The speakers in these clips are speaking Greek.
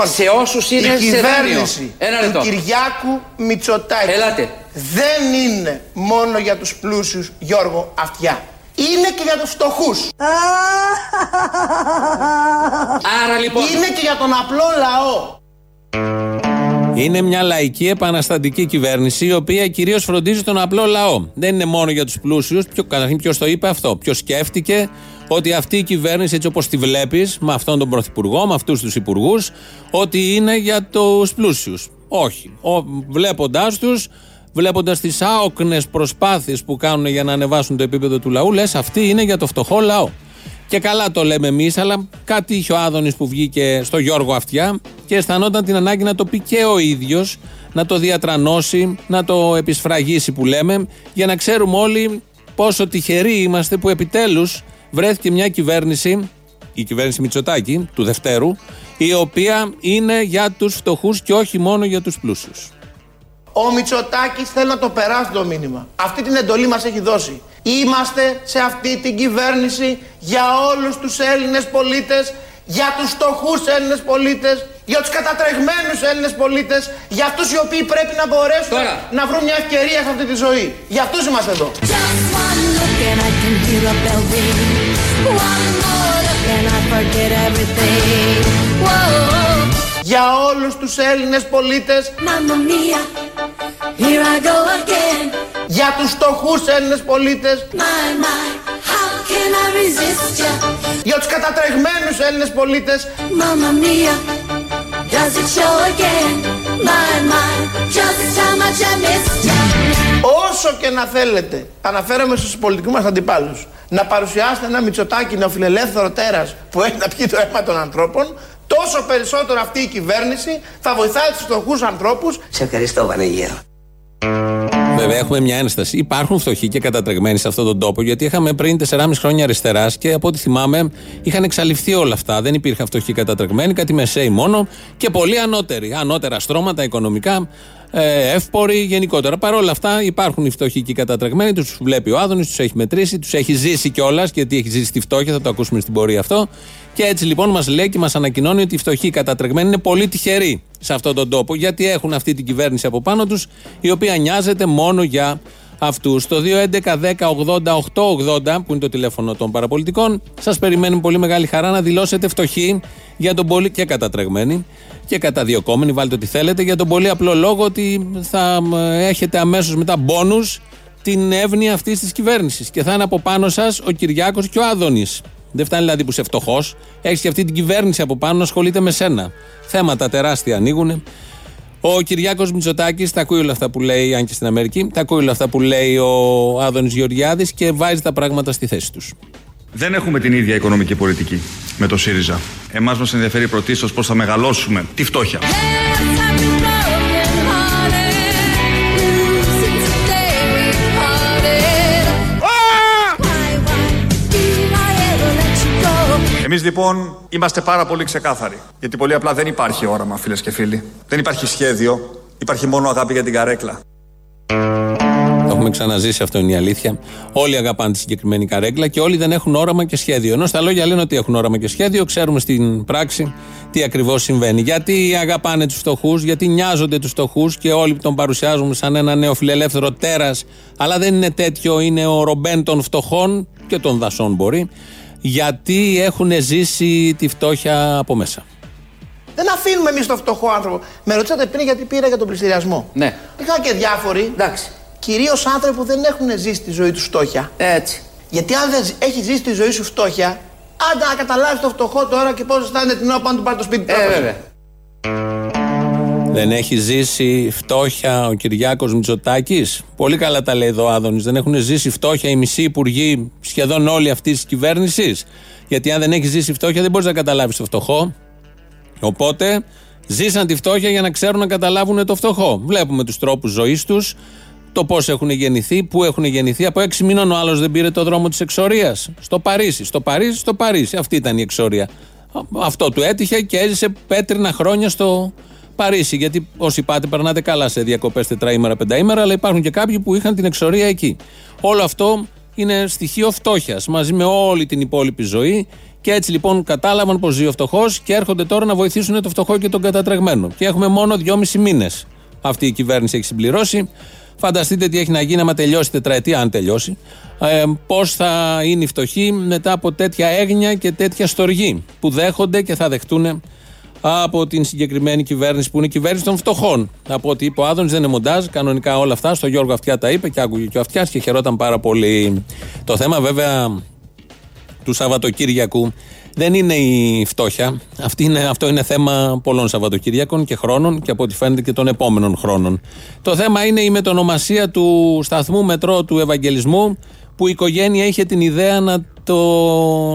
Λοιπόν, σε όσου είναι η σε δάνειο. κυβέρνηση Ένα λεπτό. του Κυριάκου Μητσοτάκη Ελάτε. δεν είναι μόνο για τους πλούσιους Γιώργο Αυτιά. Είναι και για τους φτωχούς. Άρα λοιπόν. Είναι και για τον απλό λαό. Είναι μια λαϊκή επαναστατική κυβέρνηση η οποία κυρίως φροντίζει τον απλό λαό. Δεν είναι μόνο για τους πλούσιους. Καταρχήν, ποιος το είπε αυτό; Ποιος σκέφτηκε; Ότι αυτή η κυβέρνηση, έτσι όπως τη βλέπεις, με αυτόν τον πρωθυπουργό, με αυτούς τους υπουργούς, ότι είναι για τους πλούσιους. Όχι. Βλέποντάς τους, βλέποντας τις άοκνες προσπάθειες που κάνουν για να ανεβάσουν το επίπεδο του λαού, λες αυτή είναι για το φτωχό λαό. Και καλά το λέμε εμείς, αλλά κάτι είχε ο Άδωνης που βγήκε στο Γιώργο Αυτιά και αισθανόταν την ανάγκη να το πει και ο ίδιος, να το διατρανώσει, να το επισφραγίσει που λέμε, για να ξέρουμε όλοι πόσο τυχεροί είμαστε που επιτέλους βρέθηκε μια κυβέρνηση, η κυβέρνηση Μητσοτάκη του Δευτέρου, η οποία είναι για τους φτωχούς και όχι μόνο για τους πλούσιους. Ο Μητσοτάκης θέλει να το περάσει το μήνυμα. Αυτή την εντολή μας έχει δώσει. Είμαστε σε αυτή την κυβέρνηση για όλους τους Έλληνες πολίτες, για τους φτωχούς Έλληνες πολίτες, για τους κατατρεγμένους Έλληνες πολίτες, για αυτούς οι οποίοι πρέπει να μπορέσουν Τώρα. να βρουν μια ευκαιρία σε αυτή τη ζωή. Για αυτούς είμαστε εδώ. Just one look and I can hear a bell ring. One more look and I forget everything. Whoa, Για όλους τους Έλληνες πολίτες, mamma mia, here I go again. για τους φτωχούς Έλληνες πολίτες, My, my, how can I resist ya? για τους κατατρεγμένους Έλληνες πολίτες, Mamma mia, does it show again? My, my, just how much I missed ya. Όσο και να θέλετε, αναφέρομαι στους πολιτικούς μας αντιπάλους, να παρουσιάσετε ένα Μητσοτάκη νεοφιλελεύθερο τέρας που έχει να πιει το αίμα των ανθρώπων, τόσο περισσότερο αυτή η κυβέρνηση θα βοηθάει τους φτωχούς ανθρώπους Σε ευχαριστώ Βανεγέρο. Βέβαια, έχουμε μια ένσταση. Υπάρχουν φτωχοί και κατατρεγμένοι σε αυτόν τον τόπο, γιατί είχαμε πριν 4,5 χρόνια αριστεράς και από ό,τι θυμάμαι είχαν εξαλειφθεί όλα αυτά. Δεν υπήρχαν φτωχοί κατατρεγμένοι, κάτι μεσαίοι μόνο και πολλοί ανώτεροι. Ανώτερα στρώματα οικονομικά, ε, εύποροι γενικότερα. Παρ' όλα αυτά υπάρχουν οι φτωχοί και οι κατατρεγμένοι, τους βλέπει ο Άδωνης, τους έχει μετρήσει, τους έχει ζήσει κιόλας, γιατί έχει ζήσει τη φτώχεια, θα το ακούσουμε στην πορεία αυτό. Και έτσι λοιπόν μας λέει και μας ανακοινώνει ότι οι φτωχοί οι κατατρεγμένοι είναι πολύ τυχεροί σε αυτόν τον τόπο, γιατί έχουν αυτή την κυβέρνηση από πάνω τους, η οποία νοιάζεται μόνο για αυτούς. Το 2.11.10.80.880, που είναι το τηλέφωνο των παραπολιτικών, σας περιμένουμε πολύ μεγάλη χαρά να δηλώσετε φτωχοί για τον πολύ και κατατρεγμένοι και καταδιωκόμενοι, βάλτε ό,τι θέλετε, για τον πολύ απλό λόγο ότι θα ε, έχετε αμέσως μετά μπόνους την εύνοια αυτής της κυβέρνησης. Και θα είναι από πάνω σας ο Κυριάκος και ο Άδωνης. Δεν φτάνει δηλαδή που είσαι φτωχός, έχεις και αυτή την κυβέρνηση από πάνω να ασχολείται με σένα. Θέματα τεράστια ανοίγουν. Ο Κυριάκος Μητσοτάκης τα ακούει όλα αυτά που λέει, αν και στην Αμερική, τα ακούει όλα αυτά που λέει ο Άδωνης Γεωργιάδης και βάζει τα πράγματα στη θέση τους. Δεν έχουμε την ίδια οικονομική πολιτική με το ΣΥΡΙΖΑ. Εμάς μας ενδιαφέρει πρωτίστως πώς θα μεγαλώσουμε τη φτώχεια. Hands you go? Εμείς λοιπόν είμαστε πάρα πολύ ξεκάθαροι. Γιατί πολύ απλά δεν υπάρχει όραμα φίλες και φίλοι. Δεν υπάρχει σχέδιο. Υπάρχει μόνο αγάπη για την καρέκλα. Το έχουμε ξαναζήσει, αυτό είναι η αλήθεια. Όλοι αγαπάνε τη συγκεκριμένη καρέκλα και όλοι δεν έχουν όραμα και σχέδιο. Ενώ στα λόγια λένε ότι έχουν όραμα και σχέδιο, ξέρουμε στην πράξη τι ακριβώς συμβαίνει. Γιατί αγαπάνε τους φτωχούς, γιατί νοιάζονται τους φτωχούς και όλοι τον παρουσιάζουμε σαν ένα νεοφιλελεύθερο τέρας. Αλλά δεν είναι τέτοιο, είναι ο ρομπέν των φτωχών και των δασών μπορεί. Γιατί έχουν ζήσει τη φτώχεια από μέσα. Δεν αφήνουμε εμείς τον φτωχό άνθρωπο. Με ρωτήσατε πριν γιατί πήρα για τον πληστηριασμό. Ναι. Είχα και διάφοροι, Εντάξει. κυρίως άνθρωποι που δεν έχουν ζήσει τη ζωή τους φτώχεια. Έτσι. Γιατί αν δεν έχει ζήσει τη ζωή σου φτώχεια, άντα να καταλάβεις το φτωχό τώρα και πώς αισθάνεται την ώρα που αν του πάρει το σπίτι του. Ε, βέβαια. Δεν έχει ζήσει φτώχεια ο Κυριάκος Μητσοτάκης; Πολύ καλά τα λέει εδώ ο Άδωνης. Δεν έχουν ζήσει φτώχεια οι μισοί υπουργοί, σχεδόν όλοι αυτής της κυβέρνησης; Γιατί αν δεν έχει ζήσει φτώχεια, δεν μπορείς να καταλάβεις το φτωχό. Οπότε ζήσαν τη φτώχεια για να ξέρουν να καταλάβουν το φτωχό. Βλέπουμε τους τρόπους ζωής τους, το πώς έχουν γεννηθεί, πού έχουν γεννηθεί. Από έξι μήνων ο άλλος δεν πήρε το δρόμο της εξορίας. Στο Παρίσι, στο Παρίσι, στο Παρίσι. Αυτή ήταν η εξορία. Αυτό του έτυχε και έζησε πέτρινα χρόνια στο Παρίσι. Γιατί όσοι πάτε περνάτε καλά σε διακοπές τετραήμερα, πενταήμερα, αλλά υπάρχουν και κάποιοι που είχαν την εξορία εκεί. Όλο αυτό είναι στοιχείο φτώχειας μαζί με όλη την υπόλοιπη ζωή Και έτσι λοιπόν κατάλαβαν πως ζει ο φτωχός και έρχονται τώρα να βοηθήσουν το φτωχό και τον κατατρεγμένο. Και έχουμε μόνο δυόμισι μήνες. Αυτή η κυβέρνηση έχει συμπληρώσει. Φανταστείτε τι έχει να γίνει άμα τελειώσει η τετραετία, αν τελειώσει. Ε, Πώς θα είναι οι φτωχοί μετά από τέτοια έγνοια και τέτοια στοργή που δέχονται και θα δεχτούν από την συγκεκριμένη κυβέρνηση που είναι η κυβέρνηση των φτωχών. Από ό,τι είπε ο Άδωνης, δεν είναι μοντάζ. Κανονικά όλα αυτά. Στο Γιώργο Αυτιά τα είπε και άκουγε και ο Αυτιάς και χαιρόταν πάρα πολύ. Το θέμα βέβαια του Σαββατοκύριακου δεν είναι η φτώχεια. Αυτή είναι, αυτό είναι θέμα πολλών Σαββατοκύριακων και χρόνων και από ό,τι φαίνεται και των επόμενων χρόνων. Το θέμα είναι η μετονομασία του σταθμού μετρό του Ευαγγελισμού που η οικογένεια είχε την ιδέα να, το,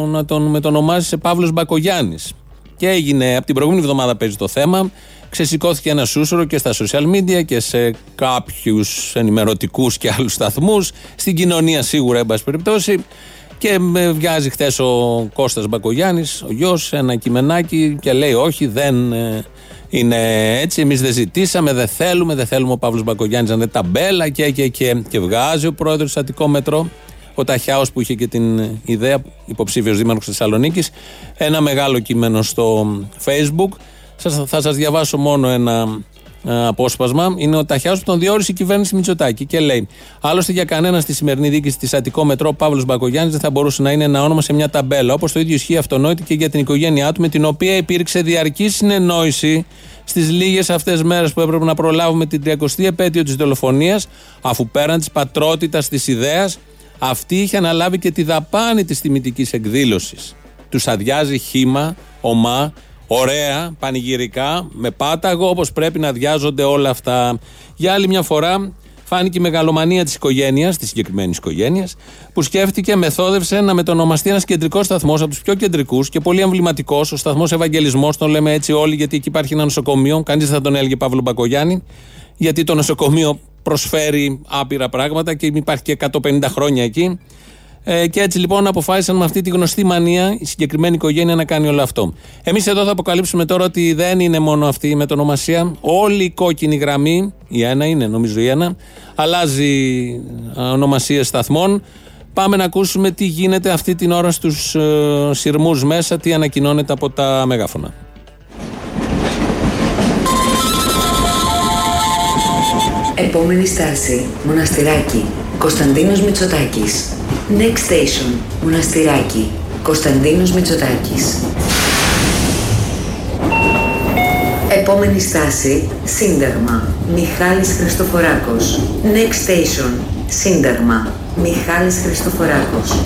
να τον μετονομάσει σε Παύλος Μπακογιάννης. Και έγινε, από την προηγούμενη εβδομάδα παίζει το θέμα, ξεσηκώθηκε ένα σούσουρο και στα social media και σε κάποιους ενημερωτικούς και άλλους σταθμούς, στην κοινωνία σίγουρα, εν πάση περιπτώσει, και με βγάζει χθες ο Κώστας Μπακογιάννης, ο γιος, ένα κειμενάκι και λέει όχι δεν ε, είναι έτσι, εμείς δεν ζητήσαμε, δεν θέλουμε, δεν θέλουμε ο Παύλος Μπακογιάννης να είναι ταμπέλα και, και, και, και βγάζει ο πρόεδρος του Αττικό Μετρό, ο Ταχιάος που είχε και την ιδέα, υποψήφιος δήμαρχος Θεσσαλονίκης, ένα μεγάλο κείμενο στο facebook. Σας, θα σας διαβάσω μόνο ένα ε, απόσπασμα. Είναι ο Ταχιάο που τον διόρισε η κυβέρνηση Μητσοτάκη και λέει: Άλλωστε για κανένας στη σημερινή διοίκηση της Αττικό Μετρό, Παύλος Μπακογιάννης δεν θα μπορούσε να είναι ένα όνομα σε μια ταμπέλα. Όπως το ίδιο ισχύει αυτονόητη και για την οικογένειά του, με την οποία υπήρξε διαρκή συνεννόηση στις λίγες αυτές μέρες που έπρεπε να προλάβουμε την 30η επέτειο της δολοφονίας, αφού πέραν της πατρότητας της ιδέας, αυτή είχε αναλάβει και τη δαπάνη της τιμητικής εκδήλωσης. Τους αδειάζει χήμα, ομά, ωραία, πανηγυρικά, με πάταγο, όπως πρέπει να αδειάζονται όλα αυτά. Για άλλη μια φορά, φάνηκε η μεγαλομανία της οικογένειας, της συγκεκριμένης οικογένειας, που σκέφτηκε, μεθόδευσε να μετονομαστεί ένας κεντρικός σταθμός από τους πιο κεντρικούς και πολύ εμβληματικός, ο σταθμός Ευαγγελισμός, τον λέμε έτσι όλοι, γιατί εκεί υπάρχει ένα νοσοκομείο. Κανείς δεν θα τον έλεγε Παύλο Μπακογιάννη, γιατί το νοσοκομείο προσφέρει άπειρα πράγματα και υπάρχει και 150 χρόνια εκεί. Ε, και έτσι λοιπόν αποφάσισαν με αυτή τη γνωστή μανία η συγκεκριμένη οικογένεια να κάνει όλο αυτό. Εμείς εδώ θα αποκαλύψουμε τώρα ότι δεν είναι μόνο αυτή η μετονομασία. Όλη η κόκκινη γραμμή, η ένα είναι νομίζω η ένα, αλλάζει ονομασίες σταθμών. Πάμε να ακούσουμε τι γίνεται αυτή την ώρα στους ε, σειρμούς μέσα, τι ανακοινώνεται από τα μεγάφωνα. Επόμενη στάση, Μοναστηράκι, Κωνσταντίνος Μητσοτάκης. Next station, Μοναστηράκι, Κωνσταντίνος Μητσοτάκης. Επόμενη στάση, Σύνταγμα, Μιχάλης Χριστοφοράκος. Next station, Σύνταγμα, Μιχάλης Χριστοφοράκος.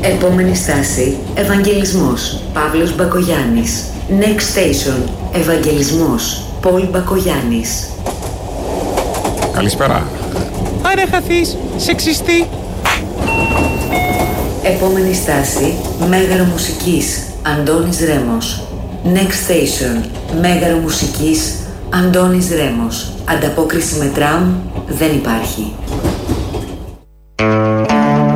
Επόμενη στάση, Ευαγγελισμός, Παύλος Μπακογιάννης. Next station, Ευαγγελισμός, Πολ Μπακογιάννης. Καλησπέρα. Άρα χαθείς, σεξιστή. Επόμενη στάση, Μέγαρο Μουσικής, Αντώνης Ρέμος. Next station, Μέγαρο Μουσικής, Αντώνης Ρέμος. Ανταπόκριση με τραμ δεν υπάρχει.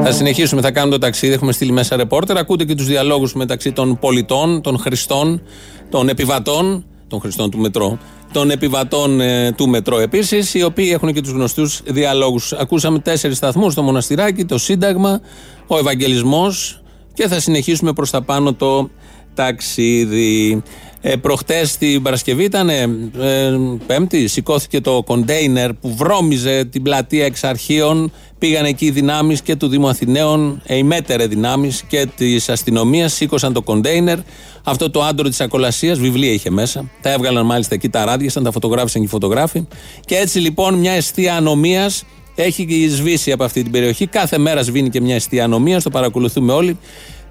Θα συνεχίσουμε, θα κάνουμε το ταξίδι. Έχουμε στείλει μέσα ρεπόρτερ. Ακούτε και τους διαλόγους μεταξύ των πολιτών, των χρηστών, των επιβατών, των χρηστών του μετρό, των επιβατών ε, του μετρό επίσης, οι οποίοι έχουν και τους γνωστούς διαλόγους. Ακούσαμε τέσσερις σταθμούς, το Μοναστηράκι, το Σύνταγμα, ο Ευαγγελισμός και θα συνεχίσουμε προς τα πάνω το ταξίδι. Ε, προχτές την Παρασκευή ήταν ε, ε, Πέμπτη, σηκώθηκε το κοντέινερ που βρώμιζε την πλατεία εξ αρχείων. Πήγαν εκεί οι δυνάμεις και του Δήμου Αθηναίων, ε, οι μέτερε δυνάμεις και της αστυνομίας. Σήκωσαν το κοντέινερ. Αυτό το άντρο της ακολασίας, βιβλία είχε μέσα. Τα έβγαλαν μάλιστα εκεί τα ράδια, σαν τα φωτογράφησαν και οι φωτογράφοι. Και έτσι λοιπόν μια αιστεία ανομίας έχει σβήσει από αυτή την περιοχή. Κάθε μέρα σβήνει και μια αιστεία ανομίας, το παρακολουθούμε όλοι.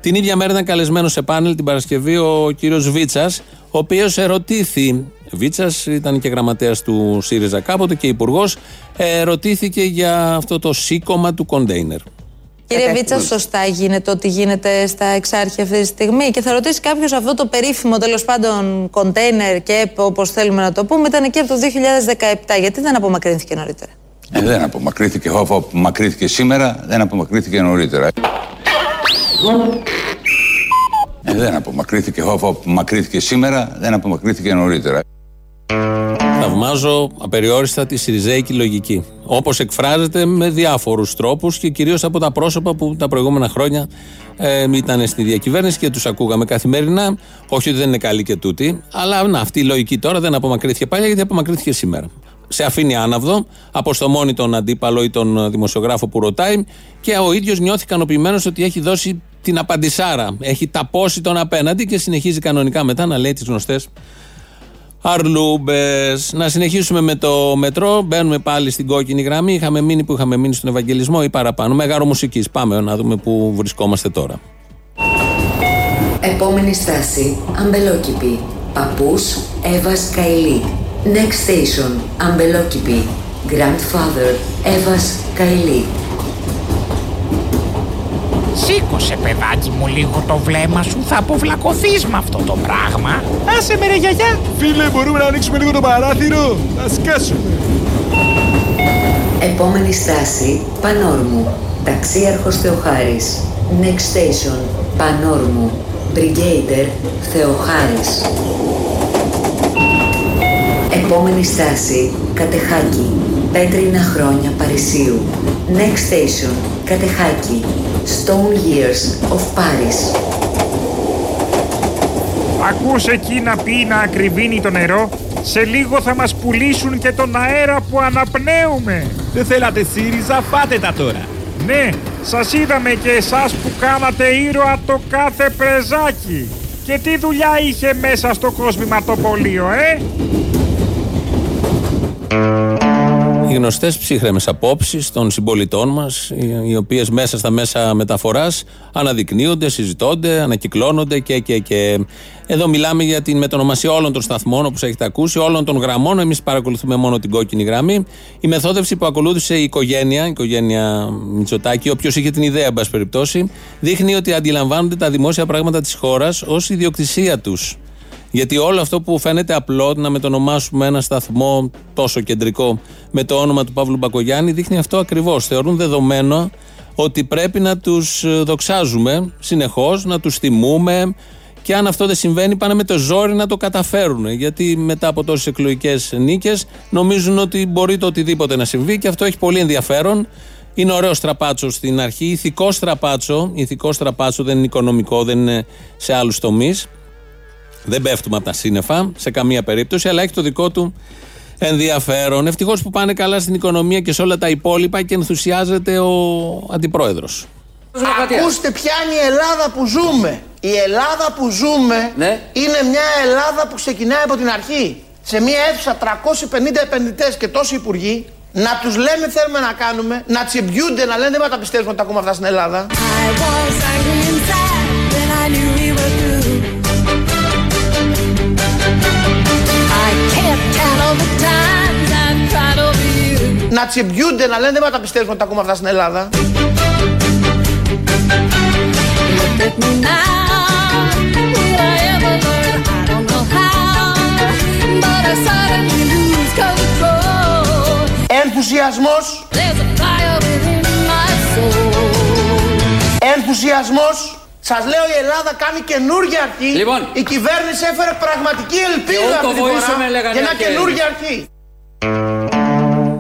Την ίδια μέρα ήταν καλεσμένος σε πάνελ την Παρασκευή ο κύριος Βίτσας, ο οποίος ερωτήθη. Βίτσας ήταν και γραμματέας του ΣΥΡΙΖΑ κάποτε και υπουργός. Ερωτήθηκε για αυτό το σήκωμα του κοντέινερ. Κύριε Βίτσα, σωστά γίνεται ότι γίνεται στα εξάρχεια αυτή τη στιγμή. Και θα ρωτήσει κάποιος αυτό το περίφημο τέλος πάντων κοντέινερ και όπως θέλουμε να το πούμε, ήταν εκεί από το 2017. Γιατί δεν απομακρύνθηκε νωρίτερα; Ε, δεν απομακρύνθηκε, αφού απομακρύνθηκε σήμερα, δεν απομακρύνθηκε νωρίτερα. Ε, δεν απομακρύνθηκε, αφού απομακρύνθηκε σήμερα, δεν απομακρύνθηκε νωρίτερα. Θαυμάζω απεριόριστα τη Σιριζέικη λογική. Όπως εκφράζεται με διάφορους τρόπους και κυρίως από τα πρόσωπα που τα προηγούμενα χρόνια ε, ήταν στη διακυβέρνηση και τους ακούγαμε καθημερινά. Όχι ότι δεν είναι καλή και τούτη, αλλά να, αυτή η λογική τώρα δεν απομακρύνθηκε παλιά γιατί απομακρύνθηκε σήμερα. Σε αφήνει άναυδο, αποστομώνει τον αντίπαλο ή τον δημοσιογράφο που ρωτάει και ο ίδιος νιώθει ικανοποιημένος ότι έχει δώσει την απαντησάρα. Έχει ταπώσει τον απέναντι και συνεχίζει κανονικά μετά να λέει τις γνωστές Αρλούμπες. Να συνεχίσουμε με το μετρό. Μπαίνουμε πάλι στην κόκκινη γραμμή. Είχαμε μείνει που είχαμε μείνει στον Ευαγγελισμό ή παραπάνω. Μέγαρο μουσικής. Πάμε να δούμε πού βρισκόμαστε τώρα. Επόμενη στάση, Αμπελόκηπη. Παππούς, Εύας Καηλή. Next station, Αμπελόκηπη. Grandfather, Εύας Καηλή. Σήκωσε παιδάκι μου λίγο το βλέμμα σου, θα αποβλακωθείς με αυτό το πράγμα. Άσε με ρε γιαγιά. Φίλε, μπορούμε να ανοίξουμε λίγο το παράθυρο. Να σκάσουμε. Επόμενη στάση, Πανόρμου. Ταξίαρχος Θεοχάρης. Next station, Πανόρμου. Brigadier Θεοχάρης. Επόμενη στάση, Κατεχάκη. Πέτρινα χρόνια Παρισίου. Next station, Κατεχάκη. Stone Years of Paris. Ακούς εκεί να πει να ακριβίνει το νερό; Σε λίγο θα μας πουλήσουν και τον αέρα που αναπνέουμε. Δεν θέλατε ΣΥΡΙΖΑ, φάτε τα τώρα. Ναι, σας είδαμε και εσάς που κάνατε ήρωα το κάθε πρεζάκι. Και τι δουλειά είχε μέσα στο κοσμηματοπολείο, ε; Οι γνωστές ψύχρεμες απόψεις των συμπολιτών μας, οι οποίες μέσα στα μέσα μεταφοράς αναδεικνύονται, συζητώνται, ανακυκλώνονται και, και, και. Εδώ μιλάμε για την μετονομασία όλων των σταθμών, όπως έχετε ακούσει, όλων των γραμμών. Εμείς παρακολουθούμε μόνο την κόκκινη γραμμή. Η μεθόδευση που ακολούθησε η οικογένεια, η οικογένεια Μητσοτάκη, όποιος είχε την ιδέα, εν πάση περιπτώσει, δείχνει ότι αντιλαμβάνονται τα δημόσια πράγματα της χώρας ως ιδιοκτησία τους. Γιατί όλο αυτό που φαίνεται απλό, να μετονομάσουμε ένα σταθμό τόσο κεντρικό με το όνομα του Παύλου Μπακογιάννη, δείχνει αυτό ακριβώς. Θεωρούν δεδομένο ότι πρέπει να τους δοξάζουμε συνεχώς, να τους τιμούμε και αν αυτό δεν συμβαίνει, πάνε με το ζόρι να το καταφέρουν. Γιατί μετά από τόσες εκλογικές νίκες νομίζουν ότι μπορεί το οτιδήποτε να συμβεί και αυτό έχει πολύ ενδιαφέρον. Είναι ωραίο στραπάτσο στην αρχή, ηθικό στραπάτσο. Ηθικό στραπάτσο δεν είναι οικονομικό, δεν είναι σε άλλους τομείς. Δεν πέφτουμε από τα σύννεφα σε καμία περίπτωση, αλλά έχει το δικό του ενδιαφέρον. Ευτυχώς που πάνε καλά στην οικονομία και σε όλα τα υπόλοιπα και ενθουσιάζεται ο αντιπρόεδρος. Ακούστε ποια είναι η Ελλάδα που ζούμε. Η Ελλάδα που ζούμε Ναι. είναι μια Ελλάδα που ξεκινάει από την αρχή. Σε μια αίθουσα 350 επενδυτές και τόσοι υπουργοί, να τους λέμε θέλουμε να κάνουμε, να τσιμπιούνται, να λένε δεν μας τα πιστεύουμε ότι τα ακούμε αυτά στην Ελλάδα. I was Να τσιμπιούνται, να λένε δεν μα τα πιστεύουμε ότι τα ακούμε αυτά στην Ελλάδα. Look at me now. Will I ever learn? I don't know how. But I suddenly lose control. Ενθουσιασμός, There's a fire within my soul. ενθουσιασμός. Σας λέω η Ελλάδα κάνει καινούργια αρχή. Λοιπόν. Η κυβέρνηση έφερε πραγματική ελπίδα Και ούτω αυτή τη βοήσαμε, φορά λέγανε για μια και καινούργια αρχή.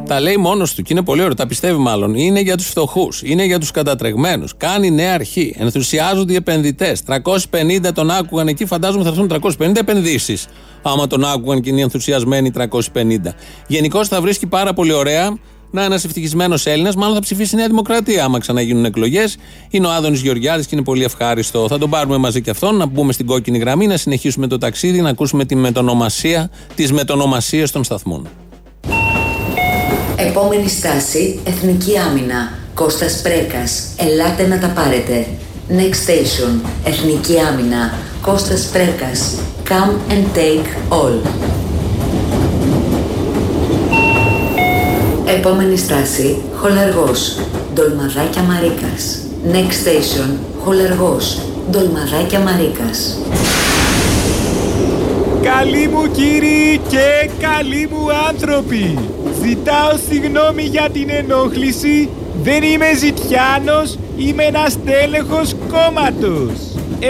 Τα λέει μόνος του και είναι πολύ ωραίο. Τα πιστεύει μάλλον. Είναι για τους φτωχούς. Είναι για τους κατατρεγμένους. Κάνει νέα αρχή. Ενθουσιάζονται οι επενδυτές. 350 τον άκουγαν εκεί. Φαντάζομαι θα έρθουν 350 επενδύσεις. Άμα τον άκουγαν και είναι ενθουσιασμένοι 350. Γενικώς θα βρίσκει πάρα πολύ ωραία να είναι ένας ευτυχισμένος Έλληνας. Μάλλον θα ψηφίσει η Νέα Δημοκρατία άμα ξαναγίνουν εκλογές. Είναι ο Άδωνης Γεωργιάδης και είναι πολύ ευχάριστο. Θα τον πάρουμε μαζί και αυτόν, να μπούμε στην κόκκινη γραμμή, να συνεχίσουμε το ταξίδι, να ακούσουμε τη μετονομασία, τις μετονομασίες των σταθμών. Επόμενη στάση, Εθνική Άμυνα. Κώστας Πρέκας. Ελάτε να τα πάρετε. Next station, Εθνική Άμυνα. Κώστας Πρέκας. Come and take all. Επόμενη στάση, Χολαργός. Ντολμαδάκια Μαρίκας. Next station, Χολαργός. Ντολμαδάκια Μαρίκας. Καλοί μου κύριοι και καλοί μου άνθρωποι. Ζητάω συγγνώμη για την ενόχληση. Δεν είμαι ζητιάνος, είμαι ένας τέλεχος κόμματος.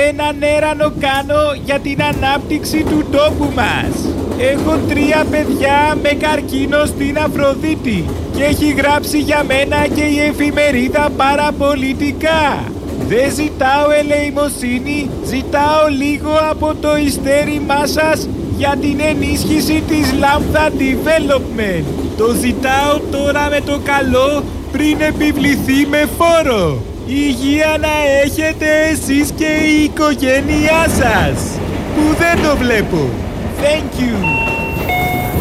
Έναν έρανο κάνω για την ανάπτυξη του τόπου μας. Έχω τρία παιδιά με καρκίνο στην Αφροδίτη και έχει γράψει για μένα και η εφημερίδα παραπολιτικά. Δεν ζητάω ελεημοσύνη, ζητάω λίγο από το ειστέρημά σας για την ενίσχυση της Lambda Development. Το ζητάω τώρα με το καλό πριν επιβληθεί με φόρο. Υγεία να έχετε εσείς και η οικογένειά σας. Που δεν το βλέπω. Thank you.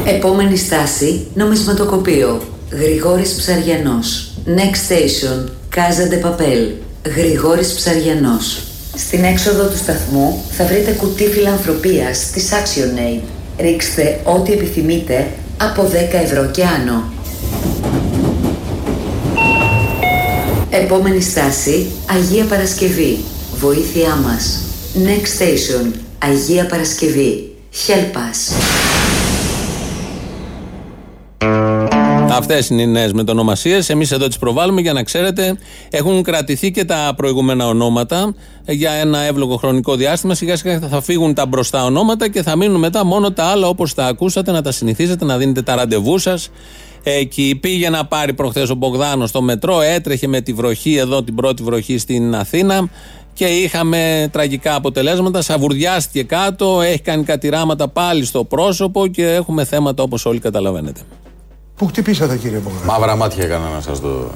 Επόμενη στάση, νομισματοκοπείο. Γρηγόρης Ψαριανός. Next station, Casa de Papel. Γρηγόρης Ψαριανός. Στην έξοδο του σταθμού θα βρείτε κουτί φιλανθρωπίας της ActionAid. Ρίξτε ό,τι επιθυμείτε από 10 ευρώ και άνω. Επόμενη στάση, Αγία Παρασκευή. Βοήθειά μας. Next station, Αγία Παρασκευή. Help us. Αυτές είναι οι νέες μετονομασίες. Εμείς εδώ τις προβάλλουμε για να ξέρετε. Έχουν κρατηθεί και τα προηγούμενα ονόματα για ένα εύλογο χρονικό διάστημα. Σιγά σιγά θα φύγουν τα μπροστά ονόματα και θα μείνουν μετά μόνο τα άλλα όπως τα ακούσατε, να τα συνηθίζετε, να δίνετε τα ραντεβού σας. Εκεί πήγε να πάρει προχθές ο Μπογδάνος στο μετρό, έτρεχε με τη βροχή εδώ, την πρώτη βροχή στην Αθήνα και είχαμε τραγικά αποτελέσματα. Σαβουρδιάστηκε κάτω, έχει κάνει κατηράματα πάλι στο πρόσωπο και έχουμε θέματα όπως όλοι καταλαβαίνετε. Πού χτυπήσατε κύριε Μπογδάνο. Μαύρα μάτια έκανα να σας το...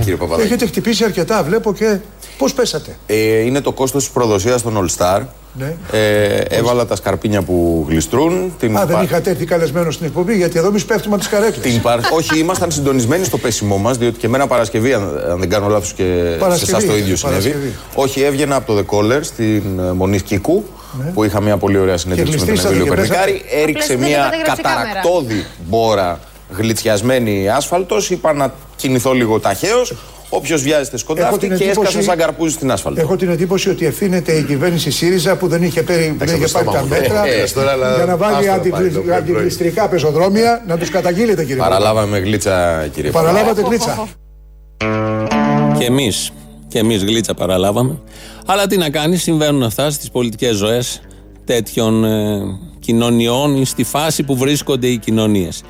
κύριε Παπαδάκη; Έχετε χτυπήσει αρκετά, βλέπω και. Πώς πέσατε. Ε, είναι το κόστος της προδοσίας των All Star. Ναι. Ε, έβαλα τα σκαρπίνια που γλιστρούν. Την Α, δεν πα- είχατε έρθει καλεσμένο στην εκπομπή, γιατί εδώ εμεί πέφτουμε από τις καρέκλες. την παρ- Όχι, ήμασταν συντονισμένοι στο πέσιμό μας, διότι και εμένα Παρασκευή, αν, αν δεν κάνω λάθος, και σε Παρασκευή, εσάς το ίδιο συνέβη. Παρασκευή. Όχι, έβγαινα από το The Caller στην ε, Μονή Κίκου, Ναι. που είχα μια πολύ ωραία συνέντευξη με τον γλιστρήσατε Εμίλιο και πέσατε. Περνικάρη. Έριξε Απλά μια δεν κατέγραψε η κάμερα. καταρακτώδη μπόρα γλιτσιασμένη άσφαλτος. Είπα να κινηθώ λίγο ταχαίως. Όποιος βιάζεται Έχω σκοντάφτη την και εντύπωση- έσκασα σαν καρπούζι στην άσφαλτο. Έχω την εντύπωση ότι ευθύνεται η κυβέρνηση ΣΥΡΙΖΑ που δεν είχε, πάρει, δεν είχε πάρει τα μέτρα Ε, ε, τώρα, αλλά για να βάλει άστο να αντιγλι- πάει το πρωί-πρωί. αντιγλιστρικά πεζοδρόμια να τους καταγγείλετε κύριε Παραλάβαμε γλίτσα, κύριε Παραλάβατε γλίτσα. Και εμείς. Και εμείς γλίτσα παραλάβαμε. Αλλά τι να κάνεις, συμβαίνουν αυτά στις πολιτικές ζωές τέτοιων ε, κοινωνιών ή στη φάση που βρίσκονται οι κοινωνίες.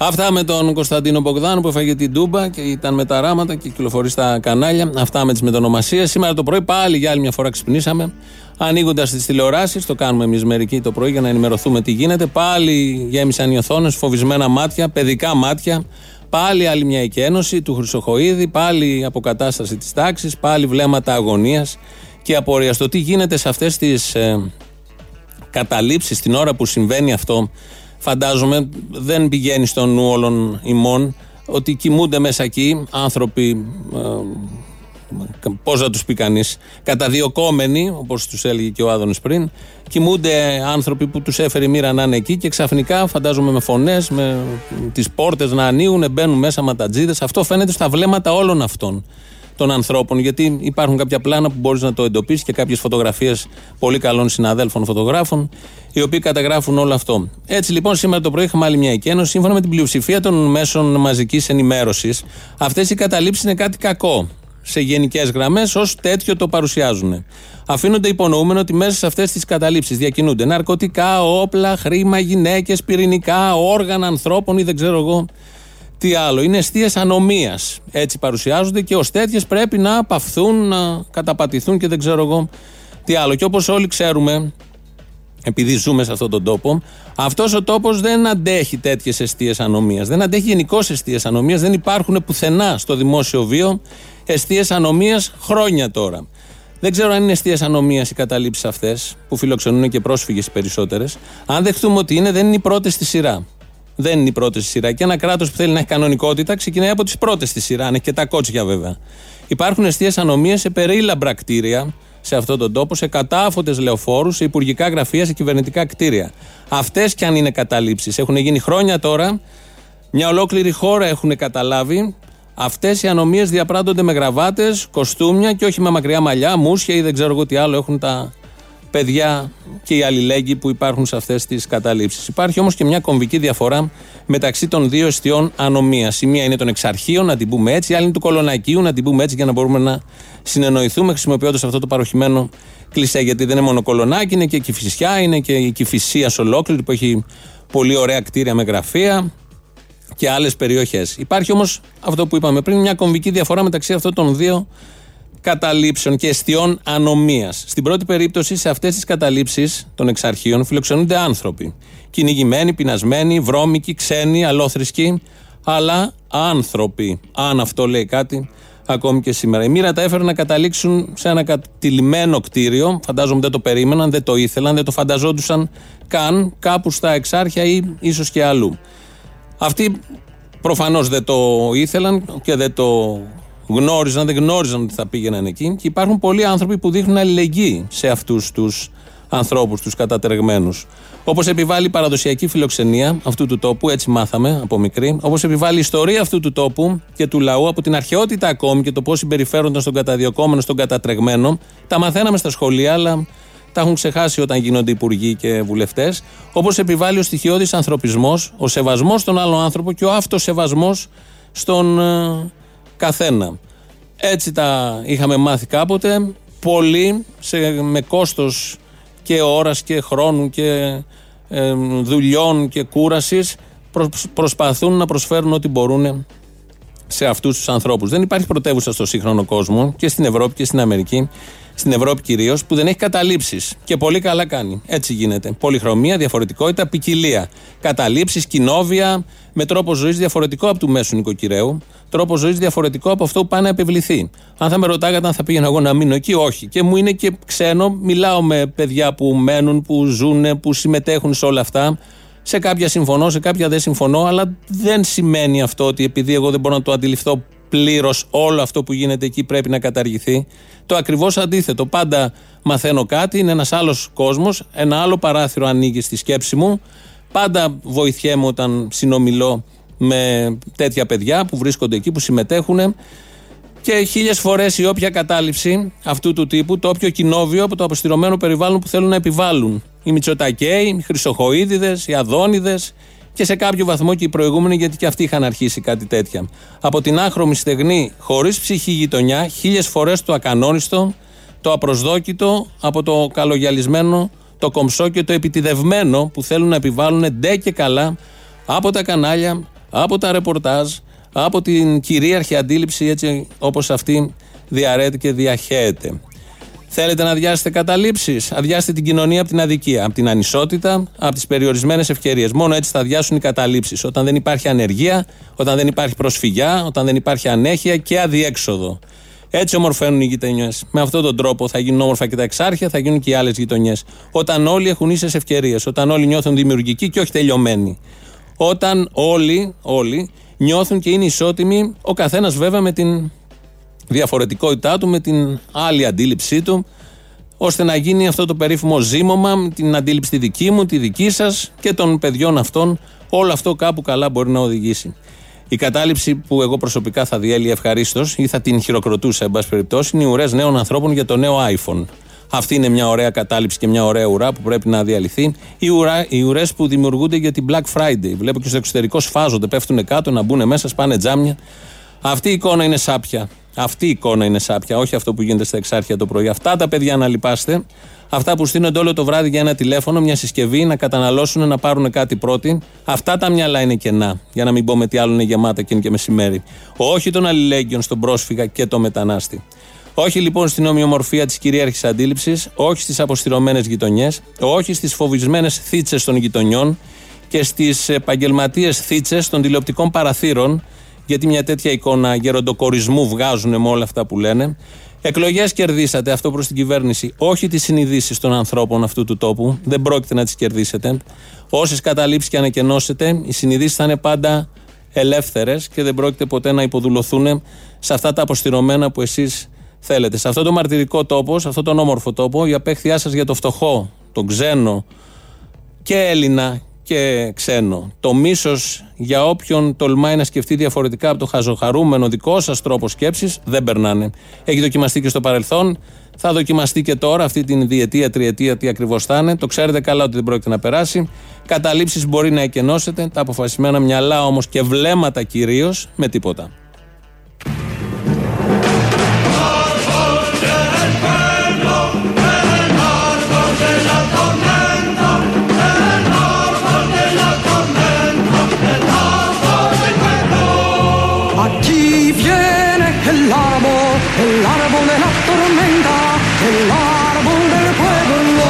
Αυτά με τον Κωνσταντίνο Μπογδάνο που έφαγε την Τούμπα και ήταν με τα ράματα και κυκλοφορεί στα κανάλια. Αυτά με τις μετονομασίες. Σήμερα το πρωί πάλι για άλλη μια φορά ξυπνήσαμε. Ανοίγοντας τις τηλεοράσεις, το κάνουμε εμείς μερικοί το πρωί για να ενημερωθούμε τι γίνεται. Πάλι γέμισαν οι οθόνες, φοβισμένα μάτια, παιδικά μάτια. Πάλι άλλη μια εκένωση του Χρυσοχοίδη. Πάλι αποκατάσταση της τάξης. Πάλι βλέμματα αγωνίας και απορίας. Το τι γίνεται σε αυτές τις ε, καταλήψεις την ώρα που συμβαίνει αυτό, φαντάζομαι δεν πηγαίνει στο νου όλων ημών ότι κοιμούνται μέσα εκεί άνθρωποι. Ε, Πώς να τους πει κανείς, καταδιωκόμενοι, όπως τους έλεγε και ο Άδωνης πριν, κοιμούνται άνθρωποι που τους έφερε η μοίρα να είναι εκεί και ξαφνικά φαντάζομαι με φωνές, με τις πόρτες να ανοίγουν, μπαίνουν μέσα ματατζίδες. Αυτό φαίνεται στα βλέμματα όλων αυτών των ανθρώπων, γιατί υπάρχουν κάποια πλάνα που μπορείς να το εντοπίσεις και κάποιες φωτογραφίες πολύ καλών συναδέλφων φωτογράφων, οι οποίοι καταγράφουν όλο αυτό. Έτσι λοιπόν, σήμερα το πρωί είχαμε άλλη μια εκένωση. Σύμφωνα με την πλειοψηφία των μέσων μαζικής ενημέρωσης, αυτές οι καταλήψεις είναι κάτι κακό. Σε γενικές γραμμές, ως τέτοιο το παρουσιάζουν. Αφήνονται υπονοούμενο ότι μέσα σε αυτές τις καταλήψεις διακινούνται ναρκωτικά, όπλα, χρήμα, γυναίκες, πυρηνικά, όργανα ανθρώπων ή δεν ξέρω εγώ τι άλλο. Είναι αιστείες ανομίας. Έτσι παρουσιάζονται και ως τέτοιες πρέπει να παυθούν, να καταπατηθούν και δεν ξέρω εγώ τι άλλο. Και όπως όλοι ξέρουμε, επειδή ζούμε σε αυτόν τον τόπο, αυτός ο τόπος δεν αντέχει τέτοιες αιστείες ανομίας. Δεν αντέχει γενικώς αιστείες ανομίας. Δεν υπάρχουν πουθενά στο δημόσιο βίο αιστείες ανομίας χρόνια τώρα. Δεν ξέρω αν είναι αιστείες ανομίας οι καταλήψεις αυτές, που φιλοξενούν και πρόσφυγες οι περισσότερες. Αν δεχτούμε ότι είναι, δεν είναι οι πρώτε στη σειρά. Δεν είναι οι πρώτε στη σειρά. Και ένα κράτος που θέλει να έχει κανονικότητα ξεκινάει από τις πρώτες στη σειρά, αν έχει και τα κότσια βέβαια. Υπάρχουν αιστείες ανομίας σε περίλαμπρα κτίρια σε αυτόν τον τόπο, σε κατάφωτες λεωφόρους, σε υπουργικά γραφεία, σε κυβερνητικά κτίρια. Αυτές κι αν είναι καταλήψεις. Έχουν γίνει χρόνια τώρα, μια ολόκληρη χώρα έχουν καταλάβει. Αυτές οι ανομίες διαπράττονται με γραβάτες, κοστούμια και όχι με μακριά μαλλιά, μουσια ή δεν ξέρω εγώ τι άλλο έχουν τα παιδιά και οι αλληλέγγυοι που υπάρχουν σε αυτές τις καταλήψεις. Υπάρχει όμως και μια κομβική διαφορά μεταξύ των δύο αιστείων ανομίας. Η μία είναι των εξαρχείων, να την πούμε έτσι, η άλλη είναι του κολονακίου, να την πούμε έτσι για να μπορούμε να συνεννοηθούμε χρησιμοποιώντας αυτό το παροχημένο κλισέ. Γιατί δεν είναι μόνο κολονάκι, είναι και η κυφυσιά, είναι και η κυφυσία ολόκληρη που έχει πολύ ωραία κτίρια με γραφεία και άλλες περιοχές. Υπάρχει όμως αυτό που είπαμε πριν, μια κομβική διαφορά μεταξύ αυτών των δύο καταλήψεων και αιστείων ανομίας. Στην πρώτη περίπτωση, σε αυτές τις καταλήψεις των εξαρχείων φιλοξενούνται άνθρωποι. Κυνηγημένοι, πεινασμένοι, βρώμικοι, ξένοι, αλόθρησκοι, αλλά άνθρωποι. Αν αυτό λέει κάτι, ακόμη και σήμερα. Η μοίρα τα έφερε να καταλήξουν σε ένα κατηλημένο κτίριο. Φαντάζομαι δεν το περίμεναν, δεν το ήθελαν, δεν το φανταζόντουσαν καν κάπου στα εξάρχεια ή ίσως και αλλού. Αυτοί προφανώς δεν το ήθελαν και δεν το γνώριζαν, δεν γνώριζαν ότι θα πήγαιναν εκεί. Και υπάρχουν πολλοί άνθρωποι που δείχνουν αλληλεγγύη σε αυτούς τους ανθρώπους, τους κατατρεγμένους. Όπως επιβάλλει η παραδοσιακή φιλοξενία αυτού του τόπου, έτσι μάθαμε από μικρή. Όπως επιβάλλει η ιστορία αυτού του τόπου και του λαού από την αρχαιότητα ακόμη και το πώς συμπεριφέρονταν στον καταδιωκόμενο, στον κατατρεγμένο. Τα μαθαίναμε στα σχολεία, αλλά τα έχουν ξεχάσει όταν γίνονται υπουργοί και βουλευτές. Όπως επιβάλλει ο στοιχειώδης ανθρωπισμός, ο σεβασμός στον άλλο άνθρωπο και ο αυτοσεβασμός στον ε, καθένα. Έτσι τα είχαμε μάθει κάποτε. Πολλοί σε, με κόστος και ώρας και χρόνου και ε, δουλειών και κούρασης προσπαθούν να προσφέρουν ό,τι μπορούν σε αυτούς τους ανθρώπους. Δεν υπάρχει πρωτεύουσα στο σύγχρονο κόσμο και στην Ευρώπη και στην Αμερική στην Ευρώπη κυρίως, που δεν έχει καταλήψεις. Και πολύ καλά κάνει. Έτσι γίνεται. Πολυχρωμία, διαφορετικότητα, ποικιλία. Καταλήψεις, κοινόβια, με τρόπο ζωής διαφορετικό από του μέσου νοικοκυρέου. Τρόπο ζωής διαφορετικό από αυτό που πάει να επιβληθεί. Αν θα με ρωτάγατε αν θα πήγαινα εγώ να μείνω εκεί, όχι. Και μου είναι και ξένο, μιλάω με παιδιά που μένουν, που ζουν, που συμμετέχουν σε όλα αυτά. Σε κάποια συμφωνώ, σε κάποια δεν συμφωνώ, αλλά δεν σημαίνει αυτό ότι επειδή εγώ δεν μπορώ να το αντιληφθώ πλήρως όλο αυτό που γίνεται εκεί πρέπει να καταργηθεί. Το ακριβώς αντίθετο. Πάντα μαθαίνω κάτι, είναι ένας άλλος κόσμος, ένα άλλο παράθυρο ανοίγει στη σκέψη μου. Πάντα βοηθιέμαι όταν συνομιλώ με τέτοια παιδιά που βρίσκονται εκεί, που συμμετέχουν. Και χίλιες φορές η όποια κατάληψη αυτού του τύπου, το όποιο κοινόβιο από το αποστηρωμένο περιβάλλον που θέλουν να επιβάλλουν. Οι Μητσοτακέοι, οι Χρυσοχοίδηδες, οι Αδόνιδες, και σε κάποιο βαθμό και οι προηγούμενοι, γιατί και αυτοί είχαν αρχίσει κάτι τέτοια. Από την άχρωμη στεγνή, χωρίς ψυχή γειτονιά, χίλιες φορές το ακανόνιστο, το απροσδόκητο, από το καλογιαλισμένο, το κομψό και το επιτιδευμένο που θέλουν να επιβάλλουν ντε και καλά από τα κανάλια, από τα ρεπορτάζ, από την κυρίαρχη αντίληψη έτσι όπως αυτή διαρρέεται και διαχέεται. Θέλετε να αδειάσετε καταλήψεις; Αδειάστε την κοινωνία από την αδικία, από την ανισότητα, από τις περιορισμένες ευκαιρίες. Μόνο έτσι θα αδειάσουν οι καταλήψεις. Όταν δεν υπάρχει ανεργία, όταν δεν υπάρχει προσφυγιά, όταν δεν υπάρχει ανέχεια και αδιέξοδο. Έτσι ομορφαίνουν οι γειτονιές. Με αυτόν τον τρόπο θα γίνουν όμορφα και τα εξάρχεια, θα γίνουν και οι άλλες γειτονιές. Όταν όλοι έχουν ίσες ευκαιρίες, όταν όλοι νιώθουν δημιουργικοί και όχι τελειωμένοι. Όταν όλοι, όλοι νιώθουν και είναι ισότιμοι, ο καθένας βέβαια με την διαφορετικότητά του, με την άλλη αντίληψή του, ώστε να γίνει αυτό το περίφημο ζήμωμα, με την αντίληψη τη δική μου, τη δική σας και των παιδιών αυτών. Όλο αυτό κάπου καλά μπορεί να οδηγήσει. Η κατάληψη που εγώ προσωπικά θα διέλυε ευχαρίστως ή θα την χειροκροτούσα, εν πάση περιπτώσει, είναι οι ουρές νέων ανθρώπων για το νέο iPhone. Αυτή είναι μια ωραία κατάληψη και μια ωραία ουρά που πρέπει να διαλυθεί. Οι, ουρά, οι ουρές που δημιουργούνται για την Black Friday. Βλέπω και στο εξωτερικό σφάζονται, πέφτουν κάτω, να μπουν μέσα, σπάνε τζάμια. Αυτή η εικόνα είναι σάπια. Αυτή η εικόνα είναι σάπια, όχι αυτό που γίνεται στα εξάρχεια το πρωί. Αυτά τα παιδιά να λυπάστε. Αυτά που στείνονται όλο το βράδυ για ένα τηλέφωνο, μια συσκευή, να καταναλώσουν, να πάρουν κάτι πρώτη. Αυτά τα μυαλά είναι κενά. Για να μην πω με τι άλλο είναι γεμάτα εκείνη και μεσημέρι. Όχι των αλληλέγγυων στον πρόσφυγα και το μετανάστη. Όχι λοιπόν στην ομοιομορφία της κυρίαρχης αντίληψης, όχι στις αποστηρωμένες γειτονιές, όχι στις φοβισμένες θίτσες των γειτονιών και στις επαγγελματίες θίτσες των τηλεοπτικών παραθύρων γιατί μια τέτοια εικόνα γεροντοκορισμού βγάζουν με όλα αυτά που λένε. Εκλογές κερδίσατε αυτό προς την κυβέρνηση. Όχι τις συνειδήσεις των ανθρώπων αυτού του τόπου. Δεν πρόκειται να τις κερδίσετε. Όσες καταλήψεις και ανακαινώσετε, οι συνειδήσεις θα είναι πάντα ελεύθερες και δεν πρόκειται ποτέ να υποδουλωθούν σε αυτά τα αποστηρωμένα που εσείς θέλετε. Σε αυτό το μαρτυρικό τόπο, σε αυτό τον όμορφο τόπο, η απέχθειά σας για το φτωχό, τον ξένο και Έλληνα και ξένο. Το μίσος για όποιον τολμάει να σκεφτεί διαφορετικά από το χαζοχαρούμενο δικό σας τρόπο σκέψης δεν περνάνε. Έχει δοκιμαστεί και στο παρελθόν. Θα δοκιμαστεί και τώρα, αυτή την διετία, τριετία, τι ακριβώς θα είναι. Το ξέρετε καλά ότι δεν πρόκειται να περάσει. Καταλήψεις μπορεί να εκενώσετε, τα αποφασισμένα μυαλά όμως και βλέμματα κυρίως με τίποτα. El árbol de la tormenta, el árbol del pueblo.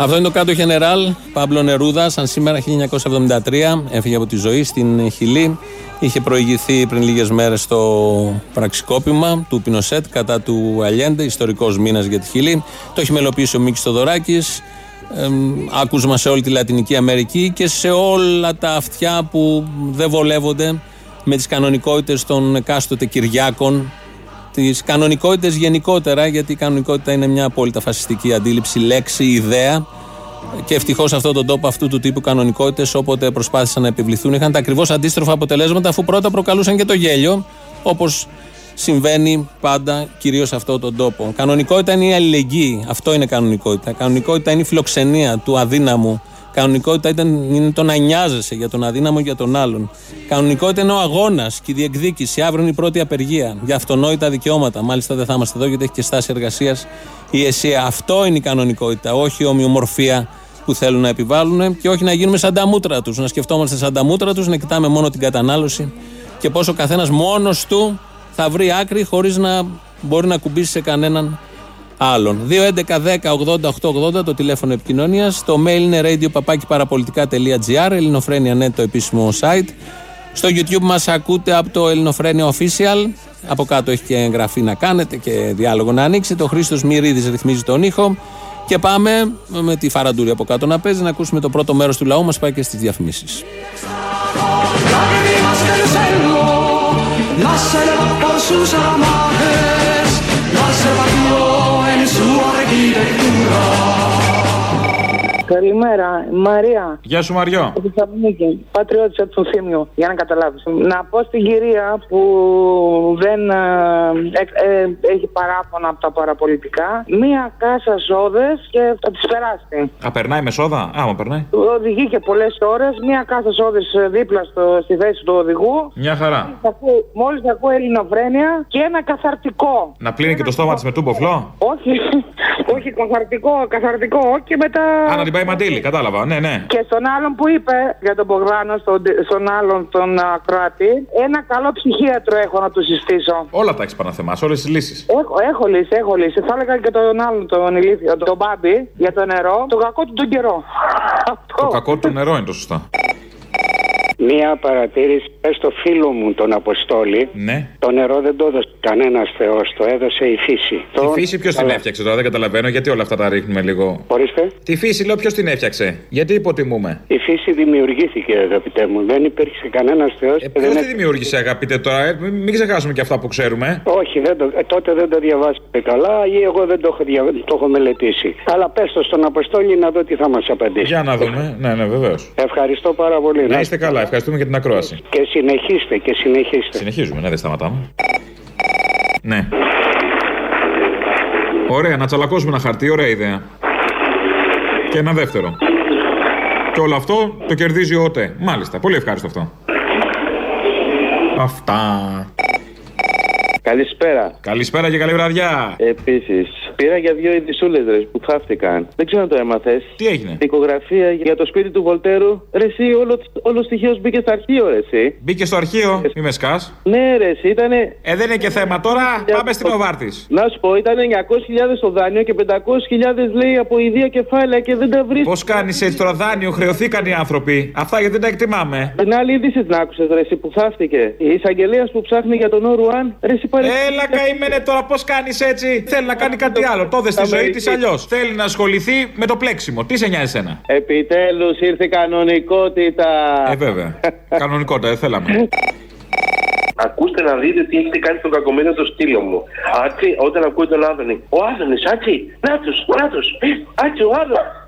Αυτό είναι το κάτω Γενεράλ, Παύλο Νερούδα, σαν σήμερα 1973, έφυγε από τη ζωή στην Χιλή. Είχε προηγηθεί πριν λίγες μέρες στο πραξικόπημα του Πινοσέτ κατά του Αλιέντε, ιστορικός μήνας για τη Χιλή. Το έχει μελοποιήσει ο Μίκη Θοδωράκης. άκουσμα σε όλη τη Λατινική Αμερική και σε όλα τα αυτιά που δεν βολεύονται με τις κανονικότητες των εκάστοτε Κυριάκων τις κανονικότητες γενικότερα γιατί η κανονικότητα είναι μια απόλυτα φασιστική αντίληψη, λέξη, ιδέα και ευτυχώς σε αυτόν τον τόπο αυτού του τύπου κανονικότητες, όποτε προσπάθησαν να επιβληθούν, είχαν τα ακριβώς αντίστροφα αποτελέσματα, αφού πρώτα προκαλούσαν και το γέλιο, όπως συμβαίνει πάντα κυρίως σε αυτόν τον τόπο. Κανονικότητα είναι η αλληλεγγύη. Αυτό είναι κανονικότητα. Κανονικότητα είναι η φιλοξενία του αδύναμου. Κανονικότητα ήταν, είναι το να νοιάζεσαι για τον αδύναμο και για τον άλλον. Κανονικότητα είναι ο αγώνας και η διεκδίκηση. Αύριο είναι η πρώτη απεργία για αυτονόητα δικαιώματα. Μάλιστα δεν θα είμαστε εδώ γιατί έχει και στάση εργασίας η ΕΣΥΑ. Αυτό είναι η κανονικότητα, όχι η ομοιομορφία που θέλουν να επιβάλλουν και όχι να γίνουμε σαν τα μούτρα τους. Να σκεφτόμαστε σαν τα μούτρα τους, να κοιτάμε μόνο την κατανάλωση και πόσο ο καθένας μόνος του θα βρει άκρη χωρίς να μπορεί να κουμπίσει σε κανέναν άλλον. 2.11.10.80.880 το τηλέφωνο επικοινωνίας. Το mail είναι radio.parapolitica.gr. Ελληνοφρένια net το επίσημο site. Στο YouTube μας ακούτε από το Ελληνοφρένια Official. Από κάτω έχει και εγγραφή να κάνετε και διάλογο να ανοίξετε. Ο Χρήστος Μυρίδης ρυθμίζει τον ήχο. Και πάμε με τη φαραντούρη από κάτω να παίζει να ακούσουμε το πρώτο μέρος του λαού μας πάει και στις διαφημίσεις. Lágrimas إلى الكرة Καλημέρα, Μαρία. Γεια σου Μαριό. Από τη Θεσσαλονίκη. Πατριώτησα του Θήμιου, για να καταλάβεις. Να πω στην κυρία που δεν ε, ε, ε, έχει παράπονα από τα παραπολιτικά, μία κάσα σόδες και θα τις περάσει. Α, περνάει με σόδα; Άμα περνάει. Οδηγεί και πολλές ώρες, μία κάσα σόδες δίπλα στο, στη θέση του οδηγού. Μια χαρά. Μόλις ακούω ελληνοφρένεια και ένα καθαρτικό. Να πλύνει και το στόμα της με τούμποφλό. Όχι, όχι, καθαρτικό, καθαρτικό και μετά. Α, να την πάει μαντήλη, κατάλαβα. Ναι, ναι. Και στον άλλον που είπε για τον Μπογδάνο, στον, στον άλλον τον Ακροάτη, ένα καλό ψυχίατρο έχω να του συστήσω. Όλα τα έχεις παναθεμάσει, όλες τις λύσεις. Έχω, έχω λύση, έχω λύση. Θα έλεγα και τον άλλον, τον ηλίθιο, τον Μπάμπη, για το νερό, το κακό του τον καιρό. Το κακό του νερό είναι το σωστά. Μία παρατήρηση πες στο φίλο μου τον Αποστόλη. Ναι. Το νερό δεν το έδωσε κανένας Θεός, το έδωσε η φύση. Τη φύση ποιος την έφτιαξε τώρα, δεν καταλαβαίνω γιατί όλα αυτά τα ρίχνουμε λίγο. Ορίστε. Τη φύση λέω ποιος την έφτιαξε. Γιατί υποτιμούμε; Η φύση δημιουργήθηκε, αγαπητέ μου. Δεν υπήρξε κανένας Θεός. Ε, Ποιος τη δημιούργησε, αγαπητέ τώρα, ε, μην μην ξεχάσουμε και αυτά που ξέρουμε. Όχι, δεν το, ε, τότε δεν το διαβάσατε καλά ή εγώ δεν το έχω, δια... το έχω μελετήσει. Αλλά πες το στον Αποστόλη να δω τι θα μας απαντήσει. Για να δούμε. Ναι, ναι, βεβαίως. Ευχαριστώ πάρα πολύ. Να είστε καλά, ευχαριστούμε για την ακρόαση. Και συνεχίστε και συνεχίστε. Συνεχίζουμε, ναι, δεν σταματάμε. Ναι. Ωραία, να τσαλακώσουμε ένα χαρτί, ωραία ιδέα. Και ένα δεύτερο. Και όλο αυτό το κερδίζει ο ΟΤΕ. Μάλιστα, πολύ ευχάριστο αυτό. Αυτά. Καλησπέρα. Καλησπέρα και καλή βραδιά. Επίσης, πήρα για δύο ειδισούλε ρε που θαύτηκαν. Δεν ξέρω αν το έμαθες. Τι έγινε; Δικογραφία για το σπίτι του Βολτέρου. Ρε, εσύ, όλο, όλος στοιχείο μπήκες στο αρχείο, ρε, εσύ. Μπήκε στο αρχείο, μη με σκάς. Ναι, ρε, εσύ, ήτανε. Ε, δεν είναι και θέμα τώρα, πάμε στην Οβάρτης. Να σου πω, ήταν 900.000 στο δάνειο και 500.000 λέει από ιδία κεφάλαια και δεν τα βρεις. Πώς κάνεις έτσι τώρα δάνειο, χρεωθήκαν οι άνθρωποι. Αυτά γιατί δεν τα εκτιμάμε. Την άλλη είδηση την άκουσες, ρε, εσύ, που θαύτηκε. Η εισαγγελέας που ψάχνει για τον Ορουάν, ρε, εσύ πάρε. Έλα, καημένε τώρα, πώς κάνεις έτσι; Θέλει να κάνει κάτι άλλο. Το δες στη ζωή της αλλιώς. Θέλει να ασχοληθεί με το πλέξιμο. Τι σε νοιάζει εσένα; Επιτέλους ήρθε η κανονικότητα. Ε, βέβαια. Κανονικότητα, δεν θέλαμε. Ακούστε να δείτε τι έχετε κάνει στον κακομένο το στήλο μου. Άτσι, όταν ακούει τον Άδωνη. Ο Άδωνης, άτσι, νάτο, νάτο. Άτσι, ο Άδωνη.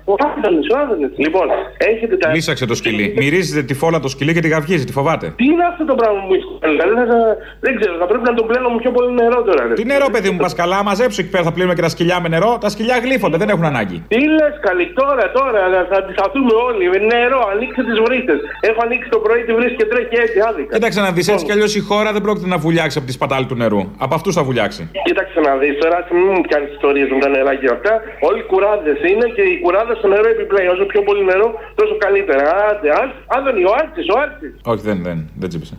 Ο Άδωνη, ο Άδωνης. Λοιπόν, έχετε τα. Λύσαξε το σκυλί. Μυρίζεται τη φόλα το σκυλί και τη γαυγίζει, τη φοβάται. Τι είναι αυτό το πράγμα που μου έχει κάνει. Δηλαδή, θα, θα- δεν ξέρω, θα πρέπει να το πλένω με πιο πολύ νερό τώρα. Ρε. Τι νερό, παιδί μου, πας καλά, μαζέψου εκεί πέρα θα πλύνουμε και τα σκυλιά με νερό. Τα σκυλιά γλύφονται, δεν έχουν ανάγκη. Τι λες, καλή, τώρα, τώρα θα- θα αντισταθούμε όλοι. Με νερό, ανοίξτε τις βρύστε. Έχω ανοίξει το πρωί τη βρύση και τρέχει έτσι, άδικα. Κοίταξε να δεις έτσι κι αλλιώς η χώρα δεν πρόκειται να βουλιάξει από τη σπατάλη του νερού. Από αυτούς θα βουλιάξει. Κοίταξε να δεις τώρα, μην μου πιάνεις ιστορίες με τα νεράκια αυτά. Όλοι κουράδες είναι και οι κουράδες στο νερό επιπλέον. Όσο πιο πολύ νερό, τόσο καλύτερα. Άντε, άντε, Άδωνη, ο Άρτης, ο Άρτης. Όχι, δεν, δεν, δεν τσίπησε.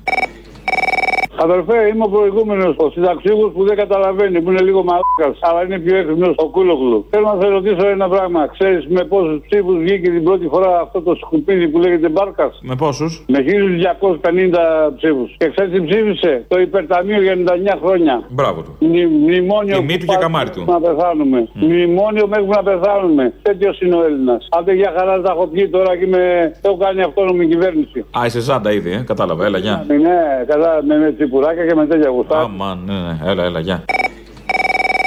Αδερφέ, είμαι ο προηγούμενος, ο συνταξίγο που δεν καταλαβαίνει, που είναι λίγο μαλάκας, αλλά είναι πιο έξυπνος ο Κούλογλου. Θέλω να σε ρωτήσω ένα πράγμα. Ξέρεις με πόσους ψήφους βγήκε την πρώτη φορά αυτό το σκουπίδι που λέγεται Μπάρκας; Με πόσους; Με 1250 ψήφους. Και ξέρεις τι ψήφισε; Το υπερταμείο για 99 χρόνια. Μπράβο του. Μνη, μνημόνιο Τιμή που του και πάμε καμάρι του. Να πεθάνουμε. Μνημόνιο μέχρι που να πεθάνουμε. Τέτοιος είναι ο Έλληνας. Άντε για χαρά τα έχω πιει τώρα και με... έχω κάνει αυτόνομη κυβέρνηση. Α, είσαι ζάντα ήδη, ε. κατάλαβα, έλα, γεια. Ναι, κατά με, με τσιπουράκια και με τέτοια γουστά. Αμά, ναι, ναι, έλα, έλα, γεια.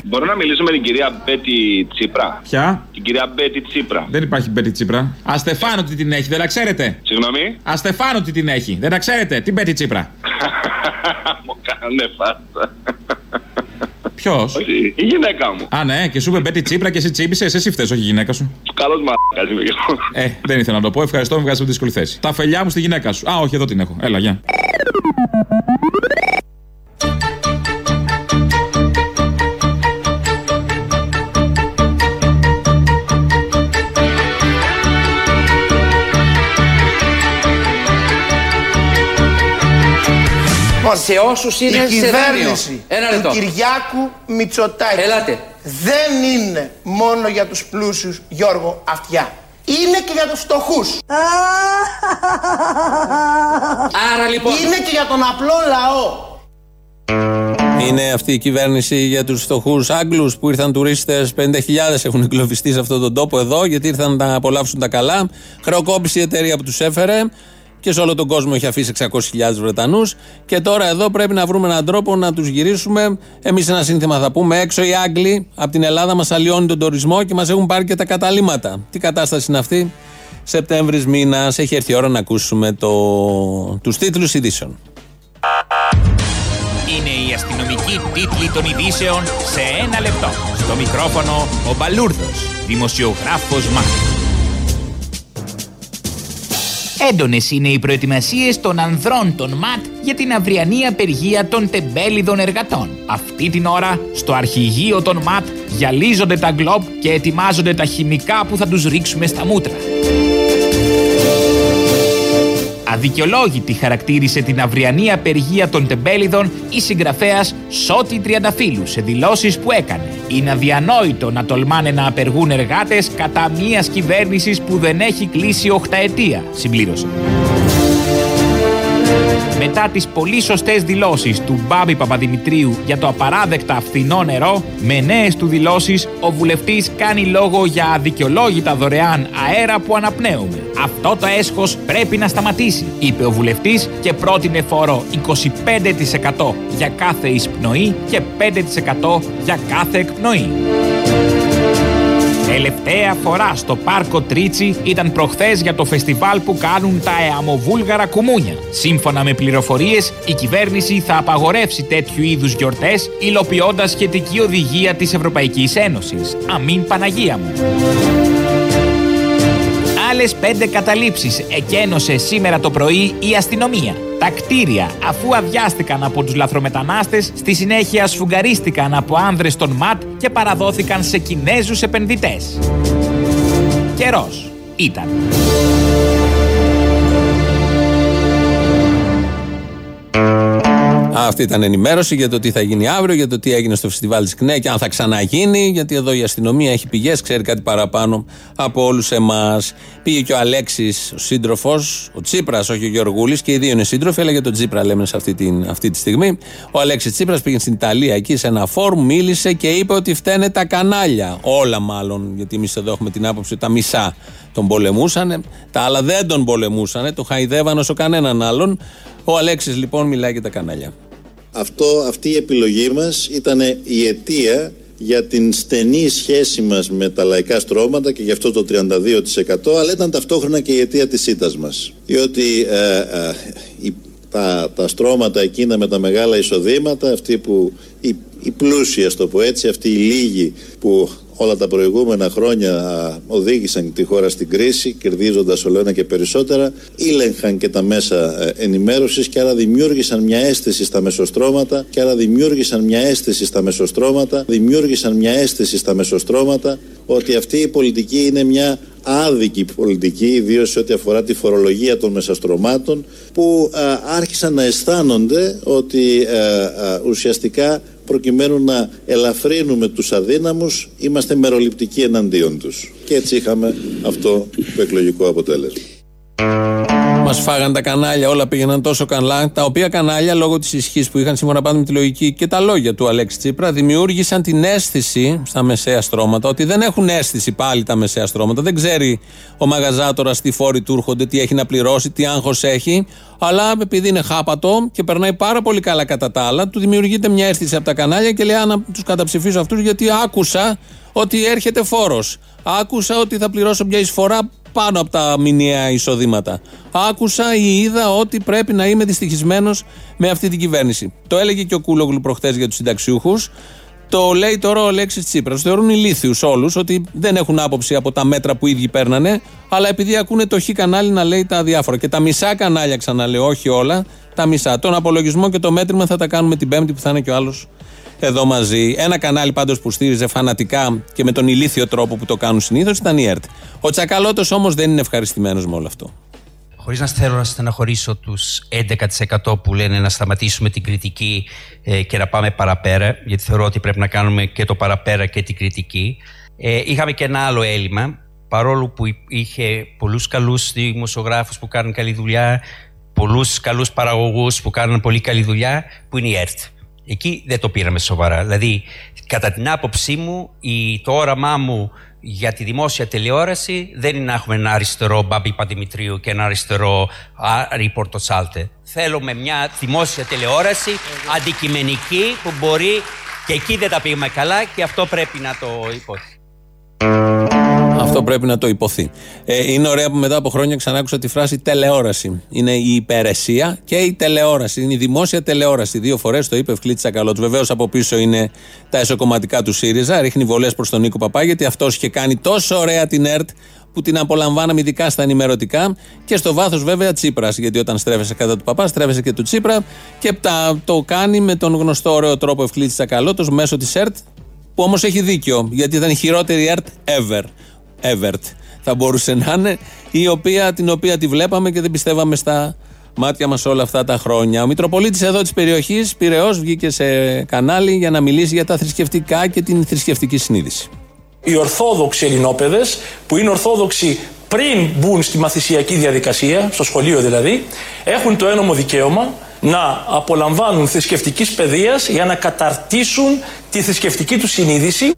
Μπορώ να μιλήσω με την κυρία Μπέτη Τσίπρα; Ποια; Την κυρία Μπέτη Τσίπρα. Δεν υπάρχει Μπέτη Τσίπρα. Αστεφάνο τι την έχει, δεν τα ξέρετε; Συγγνώμη; Αστεφάνο τι την έχει, δεν τα ξέρετε; Τι Μπέτη Τσίπρα. Μου κάνε φάστα. Ποιος; Η γυναίκα μου. Α, ναι, και σου είπε Μπέτη Τσίπρα και εσύ τσίπησες, εσύ φταίει, όχι η γυναίκα σου. Καλός μαλάκας είμαι κι εγώ. Ε, δεν ήθελα να το πω. Ευχαριστώ, με βγάζει από δύσκολη θέση. Τα φελιά μου στη γυναίκα σου. Α, όχι, εδώ την έχω. Έλα, γεια. Σε όσους είναι η σε δάνειο. κυβέρνηση Ένα του λεπτό. Κυριάκου Μητσοτάκη Ελάτε. δεν είναι μόνο για τους πλούσιους Γιώργο Αυτιά. Είναι και για τους φτωχούς. Άρα λοιπόν. Είναι και για τον απλό λαό. Είναι αυτή η κυβέρνηση για τους φτωχούς Άγγλους που ήρθαν τουρίστες 50.000 έχουν εγκλωβιστεί σε αυτόν τον τόπο εδώ γιατί ήρθαν να απολαύσουν τα καλά. Χρεοκόπησε η εταιρεία που τους έφερε και σε όλο τον κόσμο έχει αφήσει 600.000 Βρετανούς. Και τώρα εδώ πρέπει να βρούμε έναν τρόπο να τους γυρίσουμε. Εμείς ένα σύνθημα θα πούμε έξω οι Άγγλοι από την Ελλάδα μας αλλοιώνει τον τουρισμό και μας έχουν πάρει και τα καταλήμματα. Τι κατάσταση είναι αυτή; Σεπτέμβρης μήνας έχει έρθει η ώρα να ακούσουμε το... τους τίτλους ειδήσεων. Είναι η αστυνομική τίτλη των ειδήσεων σε ένα λεπτό. Στο μικρόφωνο ο Μπαλούρδος, δημοσιογράφος Μάρκ. Έντονες είναι οι προετοιμασίες των ανδρών των ΜΑΤ για την αυριανή απεργία των τεμπέλιδων εργατών. Αυτή την ώρα, στο αρχηγείο των ΜΑΤ, γυαλίζονται τα γκλόπ και ετοιμάζονται τα χημικά που θα τους ρίξουμε στα μούτρα. Αδικαιολόγητη χαρακτήρισε την αυριανή απεργία των τεμπέλιδων η συγγραφέας Σώτη Τριανταφύλου σε δηλώσεις που έκανε. Είναι αδιανόητο να τολμάνε να απεργούν εργάτες κατά μια κυβέρνησης που δεν έχει κλείσει οχταετία, συμπλήρωσε. Μετά τις πολύ σωστές δηλώσεις του Μπάμπη Παπαδημητρίου για το απαράδεκτα φθηνό νερό, με νέες του δηλώσεις ο βουλευτής κάνει λόγο για αδικαιολόγητα δωρεάν αέρα που αναπνέουμε. Αυτό το έσχος πρέπει να σταματήσει, είπε ο βουλευτής και πρότεινε φόρο 25% για κάθε εισπνοή και 5% για κάθε εκπνοή. Τελευταία φορά στο πάρκο Τρίτσι ήταν προχθές για το φεστιβάλ που κάνουν τα εαμοβούλγαρα κουμούνια. Σύμφωνα με πληροφορίες, η κυβέρνηση θα απαγορεύσει τέτοιου είδους γιορτές υλοποιώντας σχετική οδηγία της Ευρωπαϊκής Ένωσης. Αμήν Παναγία μου. Άλλες πέντε καταλήψεις εκένωσε σήμερα το πρωί η αστυνομία. Τα κτίρια, αφού αδειάστηκαν από τους λαθρομετανάστες, στη συνέχεια σφουγγαρίστηκαν από άνδρες των ΜΑΤ και παραδόθηκαν σε Κινέζους επενδυτές. Καιρός ήταν. Αυτή ήταν ενημέρωση για το τι θα γίνει αύριο, για το τι έγινε στο φεστιβάλ της ΚΝΕ και αν θα ξαναγίνει. Γιατί εδώ η αστυνομία έχει πηγές, ξέρει κάτι παραπάνω από όλους εμάς. Πήγε και ο Αλέξης, ο σύντροφος, ο Τσίπρας, όχι ο Γεωργούλης, και οι δύο είναι σύντροφοι, αλλά για τον Τσίπρα λέμε σε αυτή, την, αυτή τη στιγμή. Ο Αλέξης Τσίπρας πήγε στην Ιταλία εκεί σε ένα φόρουμ, μίλησε και είπε ότι φταίνε τα κανάλια. Όλα μάλλον, γιατί εμείς εδώ έχουμε την άποψη ότι τα μισά τον πολεμούσαν, τα άλλα δεν τον πολεμούσαν, το χαϊδεύαν όσο κανέναν άλλον. Ο Αλέξης λοιπόν μιλάει για τα κανάλια. Αυτό, αυτή η επιλογή μας ήταν η αιτία για την στενή σχέση μας με τα λαϊκά στρώματα και γι' αυτό το 32% αλλά ήταν ταυτόχρονα και η αιτία της ήττας μας. Διότι ε, ε, η- τα, τα στρώματα εκείνα με τα μεγάλα εισοδήματα, αυτοί που οι, οι πλούσιοι, ας το πω έτσι, αυτοί οι λίγοι που όλα τα προηγούμενα χρόνια α, οδήγησαν τη χώρα στην κρίση, κερδίζοντας όλο ένα και περισσότερα, ήλεγχαν και τα μέσα ε, ενημέρωσης και άρα δημιούργησαν μια αίσθηση στα μεσοστρώματα και άρα δημιούργησαν μια αίσθηση στα μεσοστρώματα, δημιούργησαν μια αίσθηση στα μεσοστρώματα ότι αυτή η πολιτική είναι μια άδικη πολιτική, ιδίως σε ό,τι αφορά τη φορολογία των μεσαστρωμάτων, που α, άρχισαν να αισθάνονται ότι α, α, ουσιαστικά προκειμένου να ελαφρύνουμε τους αδύναμους, είμαστε μεροληπτικοί εναντίον τους. Και έτσι είχαμε αυτό το εκλογικό αποτέλεσμα. Μας φάγαν τα κανάλια, όλα πήγαιναν τόσο καλά. Τα οποία κανάλια, λόγω της ισχύς που είχαν σύμφωνα πάντα με τη λογική και τα λόγια του Αλέξη Τσίπρα, δημιούργησαν την αίσθηση στα μεσαία στρώματα ότι δεν έχουν αίσθηση πάλι τα μεσαία στρώματα. Δεν ξέρει ο μαγαζάτορας τι φόροι του έρχονται, τι έχει να πληρώσει, τι άγχος έχει. Αλλά επειδή είναι χάπατο και περνάει πάρα πολύ καλά κατά τα άλλα, του δημιουργείται μια αίσθηση από τα κανάλια και λέει: Α, να τους καταψηφίσω αυτούς γιατί άκουσα ότι έρχεται φόρος. Άκουσα ότι θα πληρώσω μια εισφορά πάνω από τα μηνιαία εισοδήματα. Άκουσα ή είδα ότι πρέπει να είμαι δυστυχισμένος με αυτή την κυβέρνηση. Το έλεγε και ο Κούλογλου προχθές για τους συνταξιούχους. Το λέει τώρα ο Αλέξης Τσίπρας. Θεωρούν ηλίθιους όλους ότι δεν έχουν άποψη από τα μέτρα που οι ίδιοι παίρνανε, αλλά επειδή ακούνε το χ κανάλι να λέει τα διάφορα. Και τα μισά κανάλια, ξαναλέω, όχι όλα, τα μισά. Τον απολογισμό και το μέτρημα θα τα κάνουμε την Πέμπτη που θα είναι και ο άλλος εδώ μαζί. Ένα κανάλι πάντως που στήριζε φανατικά και με τον ηλίθιο τρόπο που το κάνουν συνήθως ήταν η ΕΡΤ. Ο Τσακαλώτος όμως δεν είναι ευχαριστημένος με όλο αυτό. Χωρίς να θέλω να στεναχωρήσω τους 11% που λένε να σταματήσουμε την κριτική ε, και να πάμε παραπέρα, γιατί θεωρώ ότι πρέπει να κάνουμε και το παραπέρα και την κριτική. Ε, είχαμε και ένα άλλο έλλειμμα, παρόλο που υ- είχε πολλούς καλούς δημοσιογράφους που κάνουν καλή δουλειά, πολλούς καλούς παραγωγούς που κάνουν πολύ καλή δουλειά, που είναι η ΕΡΤ. Εκεί δεν το πήραμε σοβαρά. Δηλαδή, κατά την άποψή μου, η, το όραμά μου για τη δημόσια τηλεόραση δεν είναι να έχουμε ένα αριστερό Μπάμπη Παντιμητρίου και ένα αριστερό Άρη Πορτοσάλτε. Θέλουμε μια δημόσια τηλεόραση αντικειμενική που μπορεί και εκεί δεν τα πήγαμε καλά και αυτό πρέπει να το υπόθει. Αυτό πρέπει να το υποθεί. Ε, είναι ωραία που μετά από χρόνια ξανά άκουσα τη φράση τηλεόραση. Είναι η υπηρεσία και η τηλεόραση. Είναι η δημόσια τηλεόραση. Δύο φορές το είπε Ευκλήτη Τσακαλώτου. Βεβαίως από πίσω είναι τα εσωκομματικά του ΣΥΡΙΖΑ. Ρίχνει βολές προς τον Νίκο Παπά γιατί αυτός είχε κάνει τόσο ωραία την ΕΡΤ που την απολαμβάναμε ειδικά στα ενημερωτικά και στο βάθος βέβαια Τσίπρας. Γιατί όταν στρέφεσαι κατά του Παπά, στρέφεσαι και του Τσίπρα και τα, το κάνει με τον γνωστό ωραίο τρόπο Ευκλήτη Τσακαλώτος μέσω της ΕΡΤ που όμως έχει δίκιο γιατί ήταν η χειρότερη ΕΡΤ ever. Εύερτ θα μπορούσε να είναι, η οποία, την οποία τη βλέπαμε και δεν πιστεύαμε στα μάτια μας όλα αυτά τα χρόνια. Ο Μητροπολίτης εδώ της περιοχής, Πυραιός, βγήκε σε κανάλι για να μιλήσει για τα θρησκευτικά και την θρησκευτική συνείδηση. Οι Ορθόδοξοι Ελληνόπαιδες, που είναι Ορθόδοξοι πριν μπουν στη μαθησιακή διαδικασία, στο σχολείο δηλαδή, έχουν το ένομο δικαίωμα να απολαμβάνουν θρησκευτικής παιδείας για να καταρτήσουν τη θρησκευτική τους συνείδηση.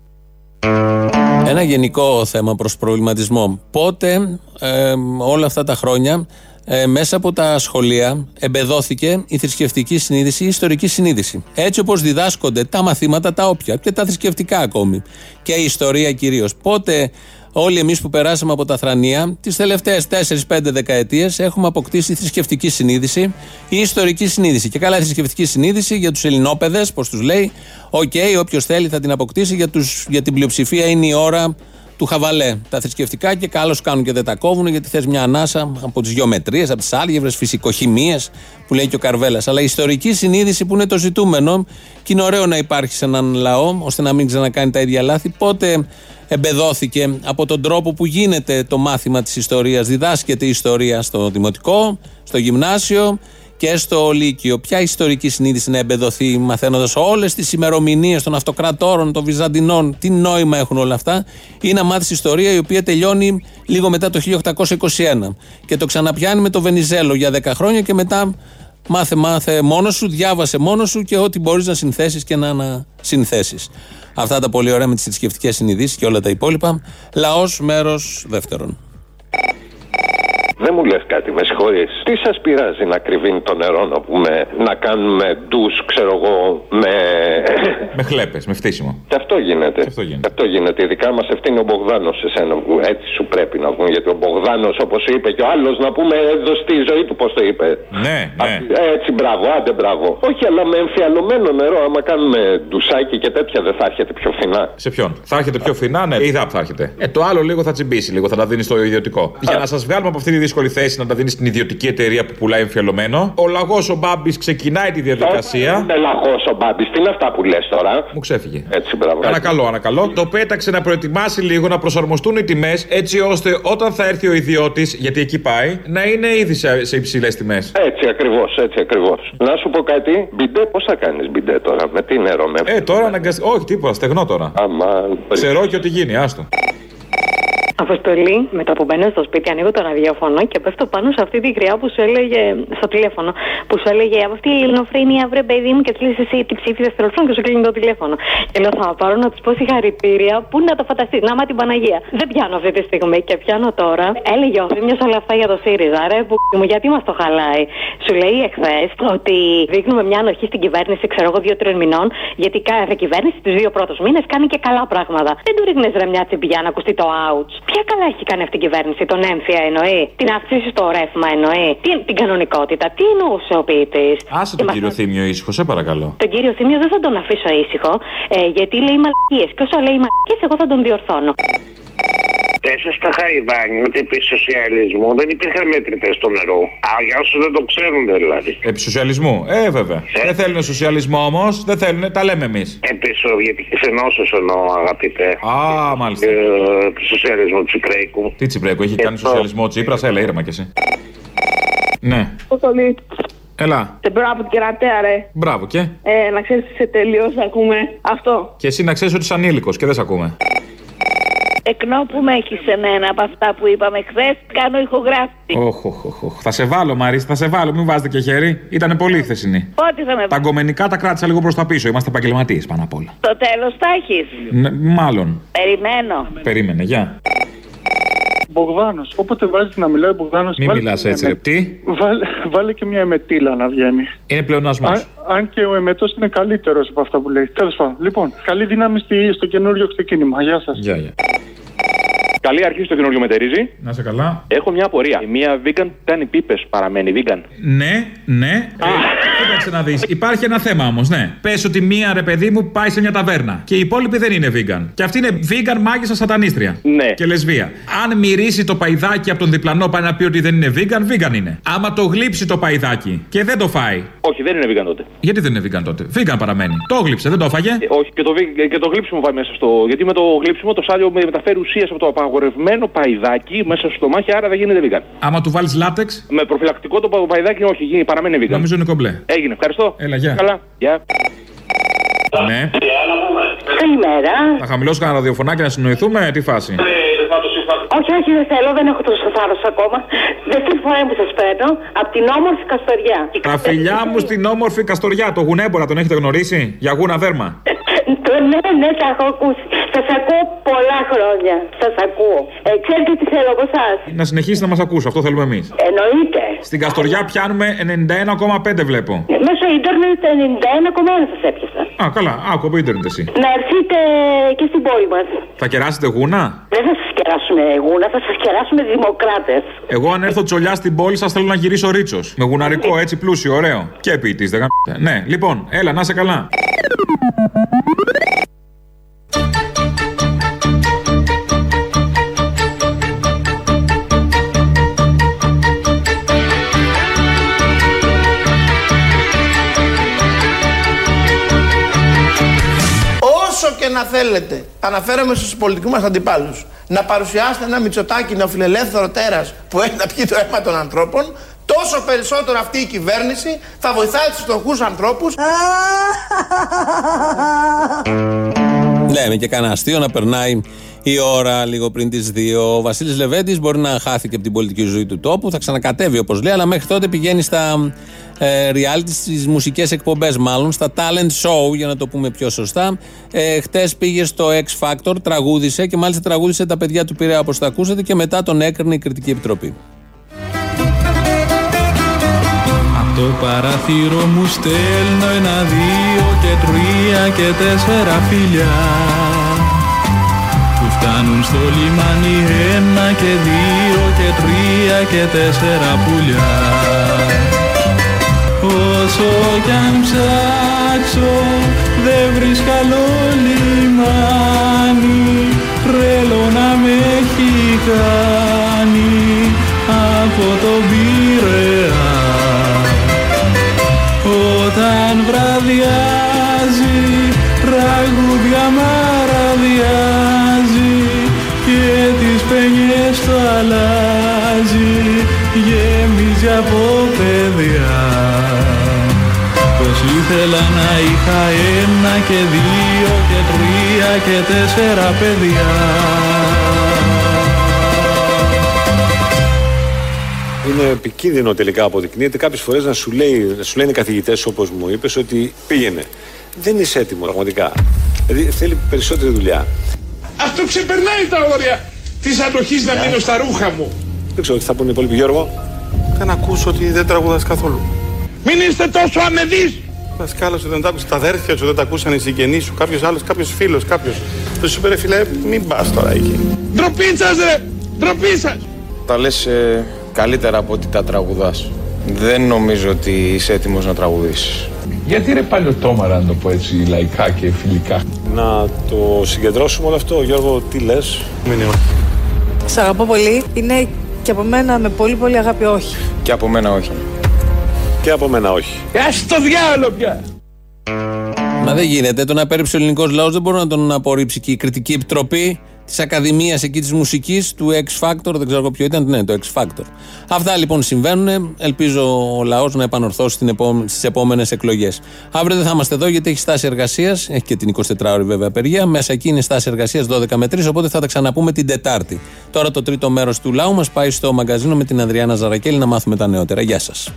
Ένα γενικό θέμα προς προβληματισμό. Πότε ε, όλα αυτά τα χρόνια ε, μέσα από τα σχολεία εμπεδόθηκε η θρησκευτική συνείδηση, η ιστορική συνείδηση. Έτσι όπως διδάσκονται τα μαθήματα τα όποια και τα θρησκευτικά ακόμη και η ιστορία κυρίως. Πότε όλοι εμείς που περάσαμε από τα θρανία τις τελευταίες 4-5 δεκαετίες έχουμε αποκτήσει θρησκευτική συνείδηση ή ιστορική συνείδηση. Και καλά η θρησκευτική συνείδηση για τους ελληνόπαιδες, πώς τους λέει, οκ, όποιος θέλει θα την αποκτήσει, για, τους, για την πλειοψηφία είναι η ώρα του χαβαλέ. Τα θρησκευτικά και καλώς κάνουν και δεν τα κόβουν γιατί θες μια ανάσα από τις γεωμετρίες, από τις άλγεβρες, φυσικοχημίες που λέει και ο Καρβέλας. Αλλά η ιστορική συνείδηση που είναι το ζητούμενο και είναι ωραίο να υπάρχει σε έναν λαό ώστε να μην ξανακάνει τα ίδια λάθη. Πότε εμπεδόθηκε από τον τρόπο που γίνεται το μάθημα της ιστορίας, διδάσκεται η ιστορία στο δημοτικό, στο γυμνάσιο και στο Λύκειο. Ποια ιστορική συνείδηση να εμπεδοθεί μαθαίνοντας όλες τις ημερομηνίες των αυτοκρατόρων, των Βυζαντινών, τι νόημα έχουν όλα αυτά, ή να μάθεις ιστορία η οποία τελειώνει λίγο μετά το 1821 και το ξαναπιάνει με το Βενιζέλο για 10 χρόνια και μετά μάθε, μάθε μόνος σου, διάβασε μόνος σου και ό,τι μπορείς να συνθέσεις και να ανασυνθέσεις. Αυτά τα πολύ ωραία με τις θρησκευτικές συνειδήσεις και όλα τα υπόλοιπα. Λαός, μέρος δεύτερον. Δεν μου λες κάτι, με συγχωρείς. Τι σας πειράζει να κρυβίνει το νερό, να πούμε, να κάνουμε ντους, ξέρω εγώ, με. Με χλέπες, με φτύσιμο. Και αυτό γίνεται. αυτό γίνεται. Και αυτό γίνεται. Ειδικά μας ευθύνει ο Μπογδάνος σε σένα. που Έτσι σου πρέπει να βγουν. Γιατί ο Μπογδάνος, όπως είπε και ο άλλος, να πούμε, έδωσε τη ζωή του, πώς το είπε. Ναι, ναι. Έτσι, μπράβο, άντε μπράβο. Όχι, αλλά με εμφιαλωμένο νερό, άμα κάνουμε ντουσάκι και τέτοια, δεν θα έρχεται πιο φθηνά. Σε ποιον; Θα έρχεται πιο φθηνά, ναι, η ΔΑΠ θα έρχεται. Ε, το άλλο λίγο θα τσιμπήσει, λίγο θα τα δίνει στο ιδιωτικό. Για να σας βγάλουμε από αυτή τη δύσκολη θέση να τα δίνεις στην ιδιωτική εταιρεία που πουλάει εμφιαλωμένο, ο λαγός ο Μπάμπης ξεκινάει τη διαδικασία. Είναι λαγός ο Μπάμπης, τι είναι αυτά που λες τώρα; Μου ξέφυγε. Έτσι, μπράβο. Ανακαλώ, ανακαλώ. Το πέταξε να προετοιμάσει λίγο, να προσαρμοστούν οι τιμές, έτσι ώστε όταν θα έρθει ο ιδιώτης, γιατί εκεί πάει, να είναι ήδη σε, σε υψηλές τιμές. Έτσι ακριβώς, έτσι ακριβώς. Να σου πω κάτι, μπιντέ, πώς θα κάνεις μπιντέ τώρα, με τι νερό, με. Ε, τώρα αναγκαστικά. Όχι, τίποτα, στεγνό τώρα. Αμάν. Ξερό και ό,τι γίνει, άστο. Αποστολή, με το που μπαίνω στο σπίτι, ανοίγω το ραδιόφωνο και πέφτω πάνω σε αυτή τη γριά που σου έλεγε στο τηλέφωνο. Που σου έλεγε από αυτή η ελληνοφρένεια, βρε παιδί μου, και του λε εσύ τι ψήφισε τηλεφώνο και σου κλείνει το τηλέφωνο. Και λέω θα πάρω να τους πω συγχαρητήρια, πού να το φανταστεί, να μα την Παναγία. Δεν πιάνω αυτή τη στιγμή και πιάνω τώρα. Έλεγε ο Θήμιος όλα αυτά για το ΣΥΡΙΖΑ, ρε που μου, γιατί μας το χαλάει. Σου λέει εχθές ότι δείχνουμε μια ανοχή στην κυβέρνηση, ξέρω εγώ, δύο-τριών μηνών, γιατί κάθε κυβέρνηση τους δύο πρώτους μήνες κάνει και καλά πράγματα. Δεν του ρίχνεις ρε μια τσιμπιά να ακουστεί το ouch. Ποια καλά έχει κάνει αυτή η κυβέρνηση, τον έμφυα εννοεί, την αύξηση στο ρεύμα εννοεί, τι, την κανονικότητα, τι εννοούσε ο ποιητής. Άσε τον κύριο Θήμιο ήσυχο, σε παρακαλώ. Τον κύριο Θήμιο δεν θα τον αφήσω ήσυχο, ε, γιατί λέει μαλακίες. Και όσο λέει μαλακίες, εγώ θα τον διορθώνω. Πέσε στα Χαϊβάνι ότι επί σοσιαλισμού δεν υπήρχαν μετρητέ στο νερό. Α, για όσους δεν το ξέρουν δηλαδή. Επί σοσιαλισμού. Ε, βέβαια. Δεν θέλουν σοσιαλισμό όμως, δεν θέλουν, τα λέμε εμείς. Επί Σοβιετικής Ενώσεως εννοώ, αγαπητέ. Α, μάλιστα. Ε, επί σοσιαλισμού Τσιπρέικου. Τι τσιπρέκο, έχει κάνει σοσιαλισμό Τσίπρας, έλα ήρεμα κι εσύ. Ναι. Αποστολή. Έλα. Σε μπράβο την κερατέα, ρε. Μπράβο και. Ε, να ξέρεις σε τελείω ακούμε αυτό. Και εσύ να ξέρεις ότι είσαι ανήλικος και δεν σε ακούμε. Εκνό που με έχεις σε μένα από αυτά που είπαμε χθες, κάνω ηχογράφηση. Όχ, όχ, όχ, όχ. Θα σε βάλω, Μαρή, θα σε βάλω. Μην βάζετε και χέρι. Ήτανε πολύ χθεσινή. Πότε θα με Τα αγκομενικά τα κράτησα λίγο προς τα πίσω. Είμαστε επαγγελματίες πάνω απ' όλα. Στο τέλος θα έχεις. Ναι, μάλλον. Περιμένω. Περίμενε, γεια. Μπογδάνος. Όποτε βάζεις να μιλάει Μπογδάνος. Μην μιλάς έτσι, ρε. Τι. Βάλε, βάλε και μια εμετήλα να βγαίνει. Είναι πλεονασμό. Αν, αν και ο εμετός είναι καλύτερος από αυτά που λέει. Τέλος πάντων. Λοιπόν, καλή δύναμη στη, στο καινούριο ξεκίνημα. Γεια σας. Γεια, γεια. Καλή αρχή στο καινούριο μετερίζει. Να σε καλά. Έχω μια απορία. Μια vegan που κάνει πίπες παραμένει vegan. Ναι, ναι. Ε, κοίταξε να δεις. Υπάρχει ένα θέμα όμως, ναι. Πες ότι μία ρε παιδί μου πάει σε μια ταβέρνα και οι υπόλοιποι δεν είναι vegan. Και αυτή είναι vegan μάγισσα σατανίστρια. Ναι. Και λεσβία. Αν μυρίσει το παϊδάκι από τον διπλανό πάει να πει ότι δεν είναι vegan, vegan είναι. Άμα το γλύψει το παϊδάκι και δεν το φάει. Όχι, δεν είναι vegan τότε. Γιατί δεν είναι vegan τότε; Vegan παραμένει. Το γλύψε, δεν το έφαγε; Ε, όχι, και το, βι- και το γλύψιμο πάει μέσα στο. Γιατί με το γλύψιμο το σάλιο με- μεταφέρει ουσίες από το απαγορευμένο παϊδάκι μέσα στο στομάχι, άρα δεν γίνεται vegan. Άμα του βάλεις λάτεξ; Με προφυλακτικό το παϊδάκι όχι, γίνει, παραμένει vegan. Νομίζω είναι κομπλέ. Έγινε, ευχαριστώ. Έλα, γεια. Καλά. Γεια. Ναι. Καλημέρα. Θα χαμηλώσω κανένα ραδιοφωνάκι να συνοηθούμε, τι φάση; Όχι, όχι, δεν θέλω, δεν έχω τόσο θάρρο ακόμα. Δεύτερη φορά που σας παίρνω από την όμορφη Καστοριά. Τα φιλιά μου στην όμορφη Καστοριά, το γουνέμπορα τον έχετε γνωρίσει; Για γούνα δέρμα. Το ναι, ναι, τα έχω ακούσει. Σας ακούω πολλά χρόνια. Σας ακούω. Ε, ξέρετε τι θέλω από εσάς. Να συνεχίσεις να μας ακούσει, αυτό θέλουμε εμείς. Εννοείται. Στην Καστοριά πιάνουμε 91,5 βλέπω. Μέσω ίντερνετ 91,1 σας έπιασα. Α, καλά, άκου από ίντερνετ εσύ. Να έρθετε και στην πόλη μας. Θα κεράσετε γούνα; Δεν θα σας κεράσουμε γούνα, θα σας κεράσουμε δημοκράτες. Εγώ αν έρθω τσολιά στην πόλη σας θέλω να γυρίσω ρίτσος. Με γουναρικό έτσι πλούσιο, ωραίο. Και ποιητής, δεν γαμπ***τε. Ναι, λοιπόν, έλα, να σε καλά. Και να θέλετε, αναφέρομαι στους πολιτικούς μας αντιπάλους, να παρουσιάσετε ένα μυτσοτάκι νεοφιλελεύθερο τέρας που έχει να πιει το αίμα των ανθρώπων, τόσο περισσότερο αυτή η κυβέρνηση θα βοηθάει τους φτωχούς ανθρώπους. Λέμε και κανένα αστείο να περνάει η ώρα λίγο πριν τις 2. Ο Βασίλης Λεβέντης μπορεί να χάθηκε από την πολιτική ζωή του τόπου, θα ξανακατέβει όπως λέει, αλλά μέχρι τότε πηγαίνει στα ε, reality, στις μουσικές εκπομπές, μάλλον στα talent show, για να το πούμε πιο σωστά. Ε, Χτες πήγε στο X Factor, τραγούδισε και μάλιστα τραγούδισε τα παιδιά του Πειραιά όπως τα ακούσατε και μετά τον έκρινε η κριτική επιτροπή. παράθυρο μου στέλνω ένα, δύο και τρία και τέσσερα φιλιά που φτάνουν στο λιμάνι ένα και δύο και τρία και τέσσερα πουλιά Όσο κι αν ψάξω δεν βρίσκω άλλο λιμάνι τρέλο να με έχει κάνει από το Πειραιά. Όταν βραδιάζει τραγούδια μαραδιάζει και τις παινιές το αλλάζει γέμιζε από παιδιά. πως ήθελα να είχα ένα και δύο και τρία και τέσσερα παιδιά Είναι επικίνδυνο τελικά αποδεικνύεται κάποιες φορές να σου, λέει, να σου λένε οι καθηγητές, όπως μου είπες, ότι πήγαινε. Δεν είσαι έτοιμος πραγματικά. Δηλαδή θέλει περισσότερη δουλειά. Αυτό ξεπερνάει τα όρια της αντοχής να μείνω στα ρούχα μου. Δεν ξέρω τι θα πούνε οι υπόλοιποι, Γιώργο. Δεν ακούσω ότι δεν τραγουδάς καθόλου. Μην είστε τόσο αμεδείς. Δασκάλα σου δεν τα άκουσες τα αδέρφια σου, δεν τα ακούσαν οι συγγενείς σου, κάποιος άλλος, κάποιος φίλος, κάποιος. Δεν σου είπε ρε φιλέ, μην πας τώρα εκεί. Ντροπή σας ρε, ντροπή σας. Τα λες ε, καλύτερα από ότι τα τραγουδάς. Δεν νομίζω ότι είσαι έτοιμος να τραγουδήσεις. Γιατί ρε πάλι ο Τόμαρα να το πω έτσι λαϊκά και φιλικά; Να το συγκεντρώσουμε όλο αυτό, Γιώργο, τι λες; Μην είναι Σ' αγαπώ πολύ. Είναι και από μένα με πολύ πολύ αγάπη όχι. Και από μένα όχι. Και από μένα όχι. Ας το διάλογο πια. Μα δεν γίνεται. Τον απέρριψε ο ελληνικός λαός, δεν μπορεί να τον απορρίψει και η κριτική επιτροπή της Ακαδημίας εκεί της μουσικής του X Factor. Δεν ξέρω εγώ ποιο ήταν. Ναι, το X Factor. Αυτά λοιπόν συμβαίνουν. Ελπίζω ο λαός να επανορθώσει στις επόμενες εκλογές. Αύριο δεν θα είμαστε εδώ γιατί έχει στάση εργασίας. Έχει και την 24ωρη βέβαια απεργία. Μέσα εκεί είναι στάση εργασίας 12 με 3. Οπότε θα τα ξαναπούμε την Τετάρτη. Τώρα το τρίτο μέρος του λαού μας πάει στο μαγκαζίνο με την Ανδριάνα Ζαρακέλη να μάθουμε τα νεότερα. Γεια σας.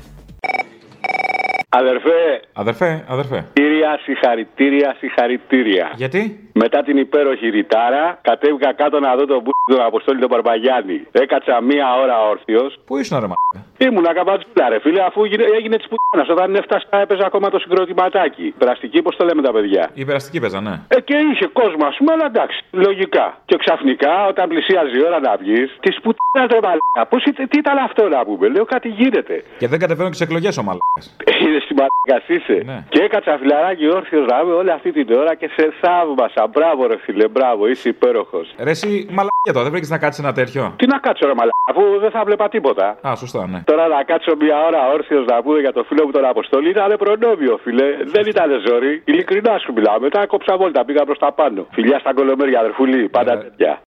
Αδερφέ, Αδερφέ, αδερφέ. κύρια συγχαρητήρια, συγχαρητήρια. Γιατί; Μετά την υπέροχη ρητάρα, κατέβηκα κάτω να δω τον μπου τον Αποστόλη τον Παρπαγιάννη. Έκατσα μία ώρα όρθιος. Πού ήσουν ρε μα. Ήμουνα καμπατζούλα, ρε φίλε, αφού γίνε- έγινε της πουτάνα. Όταν έφτασα, έπαιζα ακόμα το συγκροτηματάκι. Περαστική, πώς το λέμε τα παιδιά; Η περαστική παίζα, ναι. Ε, και είχε κόσμο, ας πούμε, αλλά εντάξει, λογικά. Και ξαφνικά, όταν πλησίαζε η ώρα να βγεις, της πουτάνα ρε μαλάκα. Πώς τι ήταν αυτό να πούμε, λέω κάτι γίνεται. Και δεν κατεβαίνουν και σε εκλογές ο μαλάκας. Είναι στην μαλάκας είσαι. Ναι. Και έκατσα φιλαράκι όρθιος να είμαι όλη αυτή την ώρα και σε θαύμασα. Μπράβο, ρε φίλε, μπράβο, είσαι υπέροχος. Ρε, εσύ μαλακία τώρα, δεν βρήκες να κάτσεις ένα τέτοιο; Τι να κάτσω, ρε μαλάκα, αφού δεν θα βλέπα τίποτα. Α, σωστά, ναι. Τώρα να κάτσω μια ώρα όρθιος να πούμε για το φίλο μου τον Αποστολή ήταν προνόμιο, φίλε. Δεν ήταν ζόρι. Ειλικρινά σου μιλάω. Μετά κόψα βόλτα, πήγα προς τα πάνω. Φιλιά στα κολομέρια, αδερφούλη, πάντα τέτοια.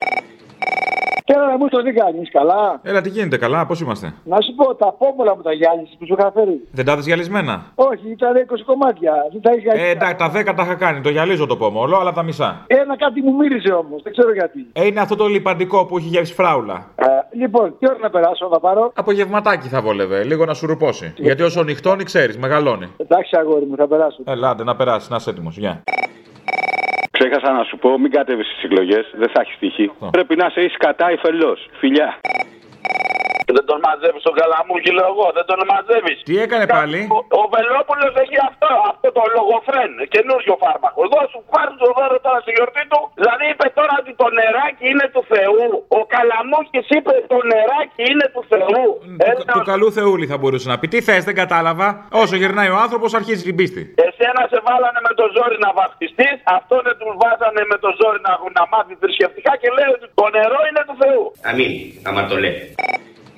Τώρα να μου το τι κάνει, καλά. Έλα, τι γίνεται, καλά, πώς είμαστε; Να σου πω, τα πόμολα μου τα γυάλισες που σου είχα φέρει. Δεν τα είδες γυαλισμένα; Όχι, ήταν 20 κομμάτια. Δεν τα είχα Ε, εντάξει, τα 10 τα είχα κάνει. Το γυαλίζω το πόμολο, αλλά τα μισά. Ένα κάτι μου μύριζε όμως, δεν ξέρω γιατί. Ε, είναι αυτό το λιπαντικό που έχει γεύση φράουλα. Ε, λοιπόν, τι ώρα να περάσω, να πάρω; Απογευματάκι θα βόλευε, λίγο να σου ρουπώσει. Γιατί όσο νυχτώνει, ξέρεις, μεγαλώνει. Εντάξει, αγόρι μου, θα περάσω. Ελά, άντε, να περάσει, να είσαι έτοιμος. Γεια. Ξέχασα να σου πω, μην κατέβει στις εκλογές, δεν θα έχεις τύχη. Πρέπει να είσαι ή κατά ή φελός. Φιλιά. Δεν τον μαζεύεις τον καλαμούκι, λέω εγώ. Δεν τον μαζεύεις. Τι έκανε πάλι; Ο, ο Βελόπουλος έχει αυτό, αυτό το λογοφρέν, καινούριο φάρμακο. Εγώ σου πάρω το δώρο τώρα στη γιορτή του. Δηλαδή είπε τώρα ότι το νεράκι είναι του Θεού. Ο Καλαμούκης είπε το νεράκι είναι του Θεού. Του, του καλού Θεούλη θα μπορούσε να πει. Τι θες, δεν κατάλαβα. Όσο γυρνάει ο άνθρωπος, αρχίζει την πίστη. Εσένα σε βάλανε με το ζόρι να βαφτιστείς, αυτόν τους βάζανε με το ζόρι να, να μάθει θρησκευτικά και λέει ότι το νερό είναι του Θεού. Αμήν, άμα το λέει.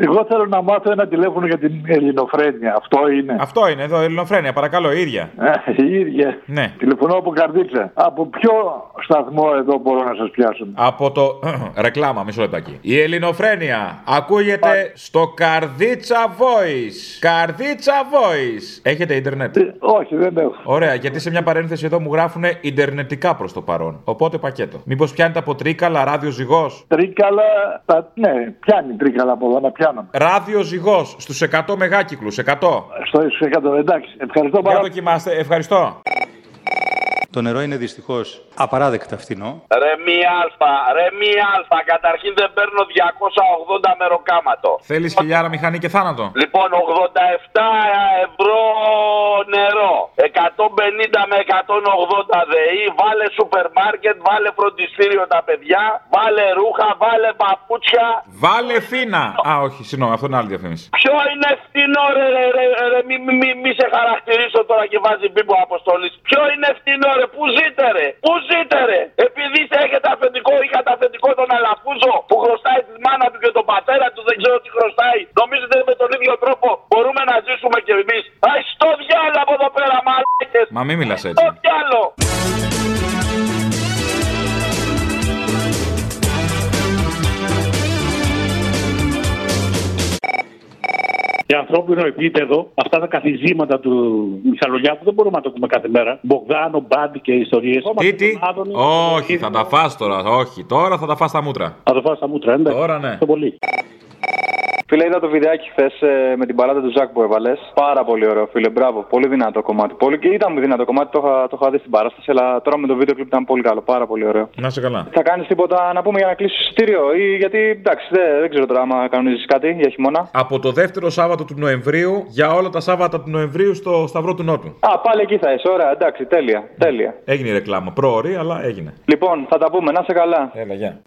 Εγώ θέλω να μάθω ένα τηλέφωνο για την ελληνοφρένεια. Αυτό είναι. Αυτό είναι εδώ, Ελληνοφρένια, παρακαλώ, η ίδια. Ε, η ίδια. Ναι. Τηλεφωνώ από καρδίτσα. Από ποιο σταθμό εδώ μπορώ να σας πιάσω; Από το. Ρεκλάμα, μισό λεπτάκι. Η Ελληνοφρένεια ακούγεται στο Καρδίτσα Voice. Καρδίτσα Voice. Έχετε ίντερνετ; όχι, δεν έχω. Ωραία, γιατί σε μια παρένθεση εδώ μου γράφουν Ιντερνετικά προς το παρόν. Οπότε πακέτο. Μήπως πιάνετε από τρίκαλα, ράδιο ζυγός; Τρίκαλα. Τα... Ναι, πιάνει τρίκαλα από εδώ να πιάνω. Ράδιο ζυγό στους 100 μεγάκυκλους. 100. Στο 100, εντάξει. Ευχαριστώ Για πάρα δοκιμάστε, ευχαριστώ. Το νερό είναι δυστυχώς απαράδεκτα φθηνό. Ρε μία αλφα, ρε μία αλφα. Καταρχήν δεν παίρνω 280 μεροκάματο. Θέλεις χιλιάρα μηχανή και θάνατο; Λοιπόν, 87 ευρώ νερό. 150 με 180 ΔΕΗ. Βάλε σούπερ μάρκετ, βάλε φροντιστήριο τα παιδιά. Βάλε ρούχα, βάλε παπούτσια. Βάλε φίνα. Α, όχι, συγγνώμη, αυτό είναι άλλη διαφήμιση. Ποιο είναι φτηνό, ρε, ρε, ρε, ρε, μη, μη, μη, μη σε χαρακτηρίσω τώρα και βάζει μπίμπο αποστολή. Ποιο είναι φτηνό, ρε, πού ζείτε, ρε, πού ζείτε, ρε; Επειδή έχετε αφεντικό, είχατε αφεντικό τον Αλαφούζο που χρωστάει τη μάνα του και τον πατέρα του, δεν ξέρω τι χρωστάει. Νομίζετε με τον ίδιο τρόπο; Μπορούμε να ζήσουμε κι εμείς. Αϊ, στο διάλο από εδώ πέρα, μαλάκες. Μα μην μιλάς έτσι. Στο διάλο. Για ανθρώπινο επίπεδο, αυτά τα καθιζήματα του Μιχαλολιάκου δεν μπορούμε να το ακούμε κάθε μέρα. Μπογδάνο, μπάντι και ιστορίες. Τι, τι; Όχι, θα τα φας τώρα. Όχι, τώρα θα τα φας στα μούτρα. Θα το φάω στα μούτρα, εντάξει. Τώρα ναι. Το πολύ. Φίλε, είδα το βιντεάκι χθες με την παράτα του Ζακ που έβαλες. Πάρα πολύ ωραίο, φίλε. Μπράβο. Πολύ δυνατό κομμάτι. Πολύ... Και ήταν δυνατό κομμάτι, το είχα, το είχα δει στην παράσταση, αλλά τώρα με το βίντεο κλειπ ήταν πολύ καλό. Πάρα πολύ ωραίο. Να σε καλά. Θα κάνεις τίποτα να πούμε για να κλείσει εισιτήριο ή γιατί εντάξει, δεν, δεν ξέρω τώρα άμα κανονίζεις κάτι για χειμώνα. Από το δεύτερο Σάββατο του Νοεμβρίου για όλα τα Σάββατα του Νοεμβρίου στο Σταυρό του Νότου. Α, πάλι εκεί θα είσαι. Ωραία, εντάξει, τέλεια. τέλεια. Έγινε η ρεκλάμα. Πρόωρη, αλλά έγινε. Λοιπόν, θα τα πούμε. Να σε καλά. Έλα, γεια.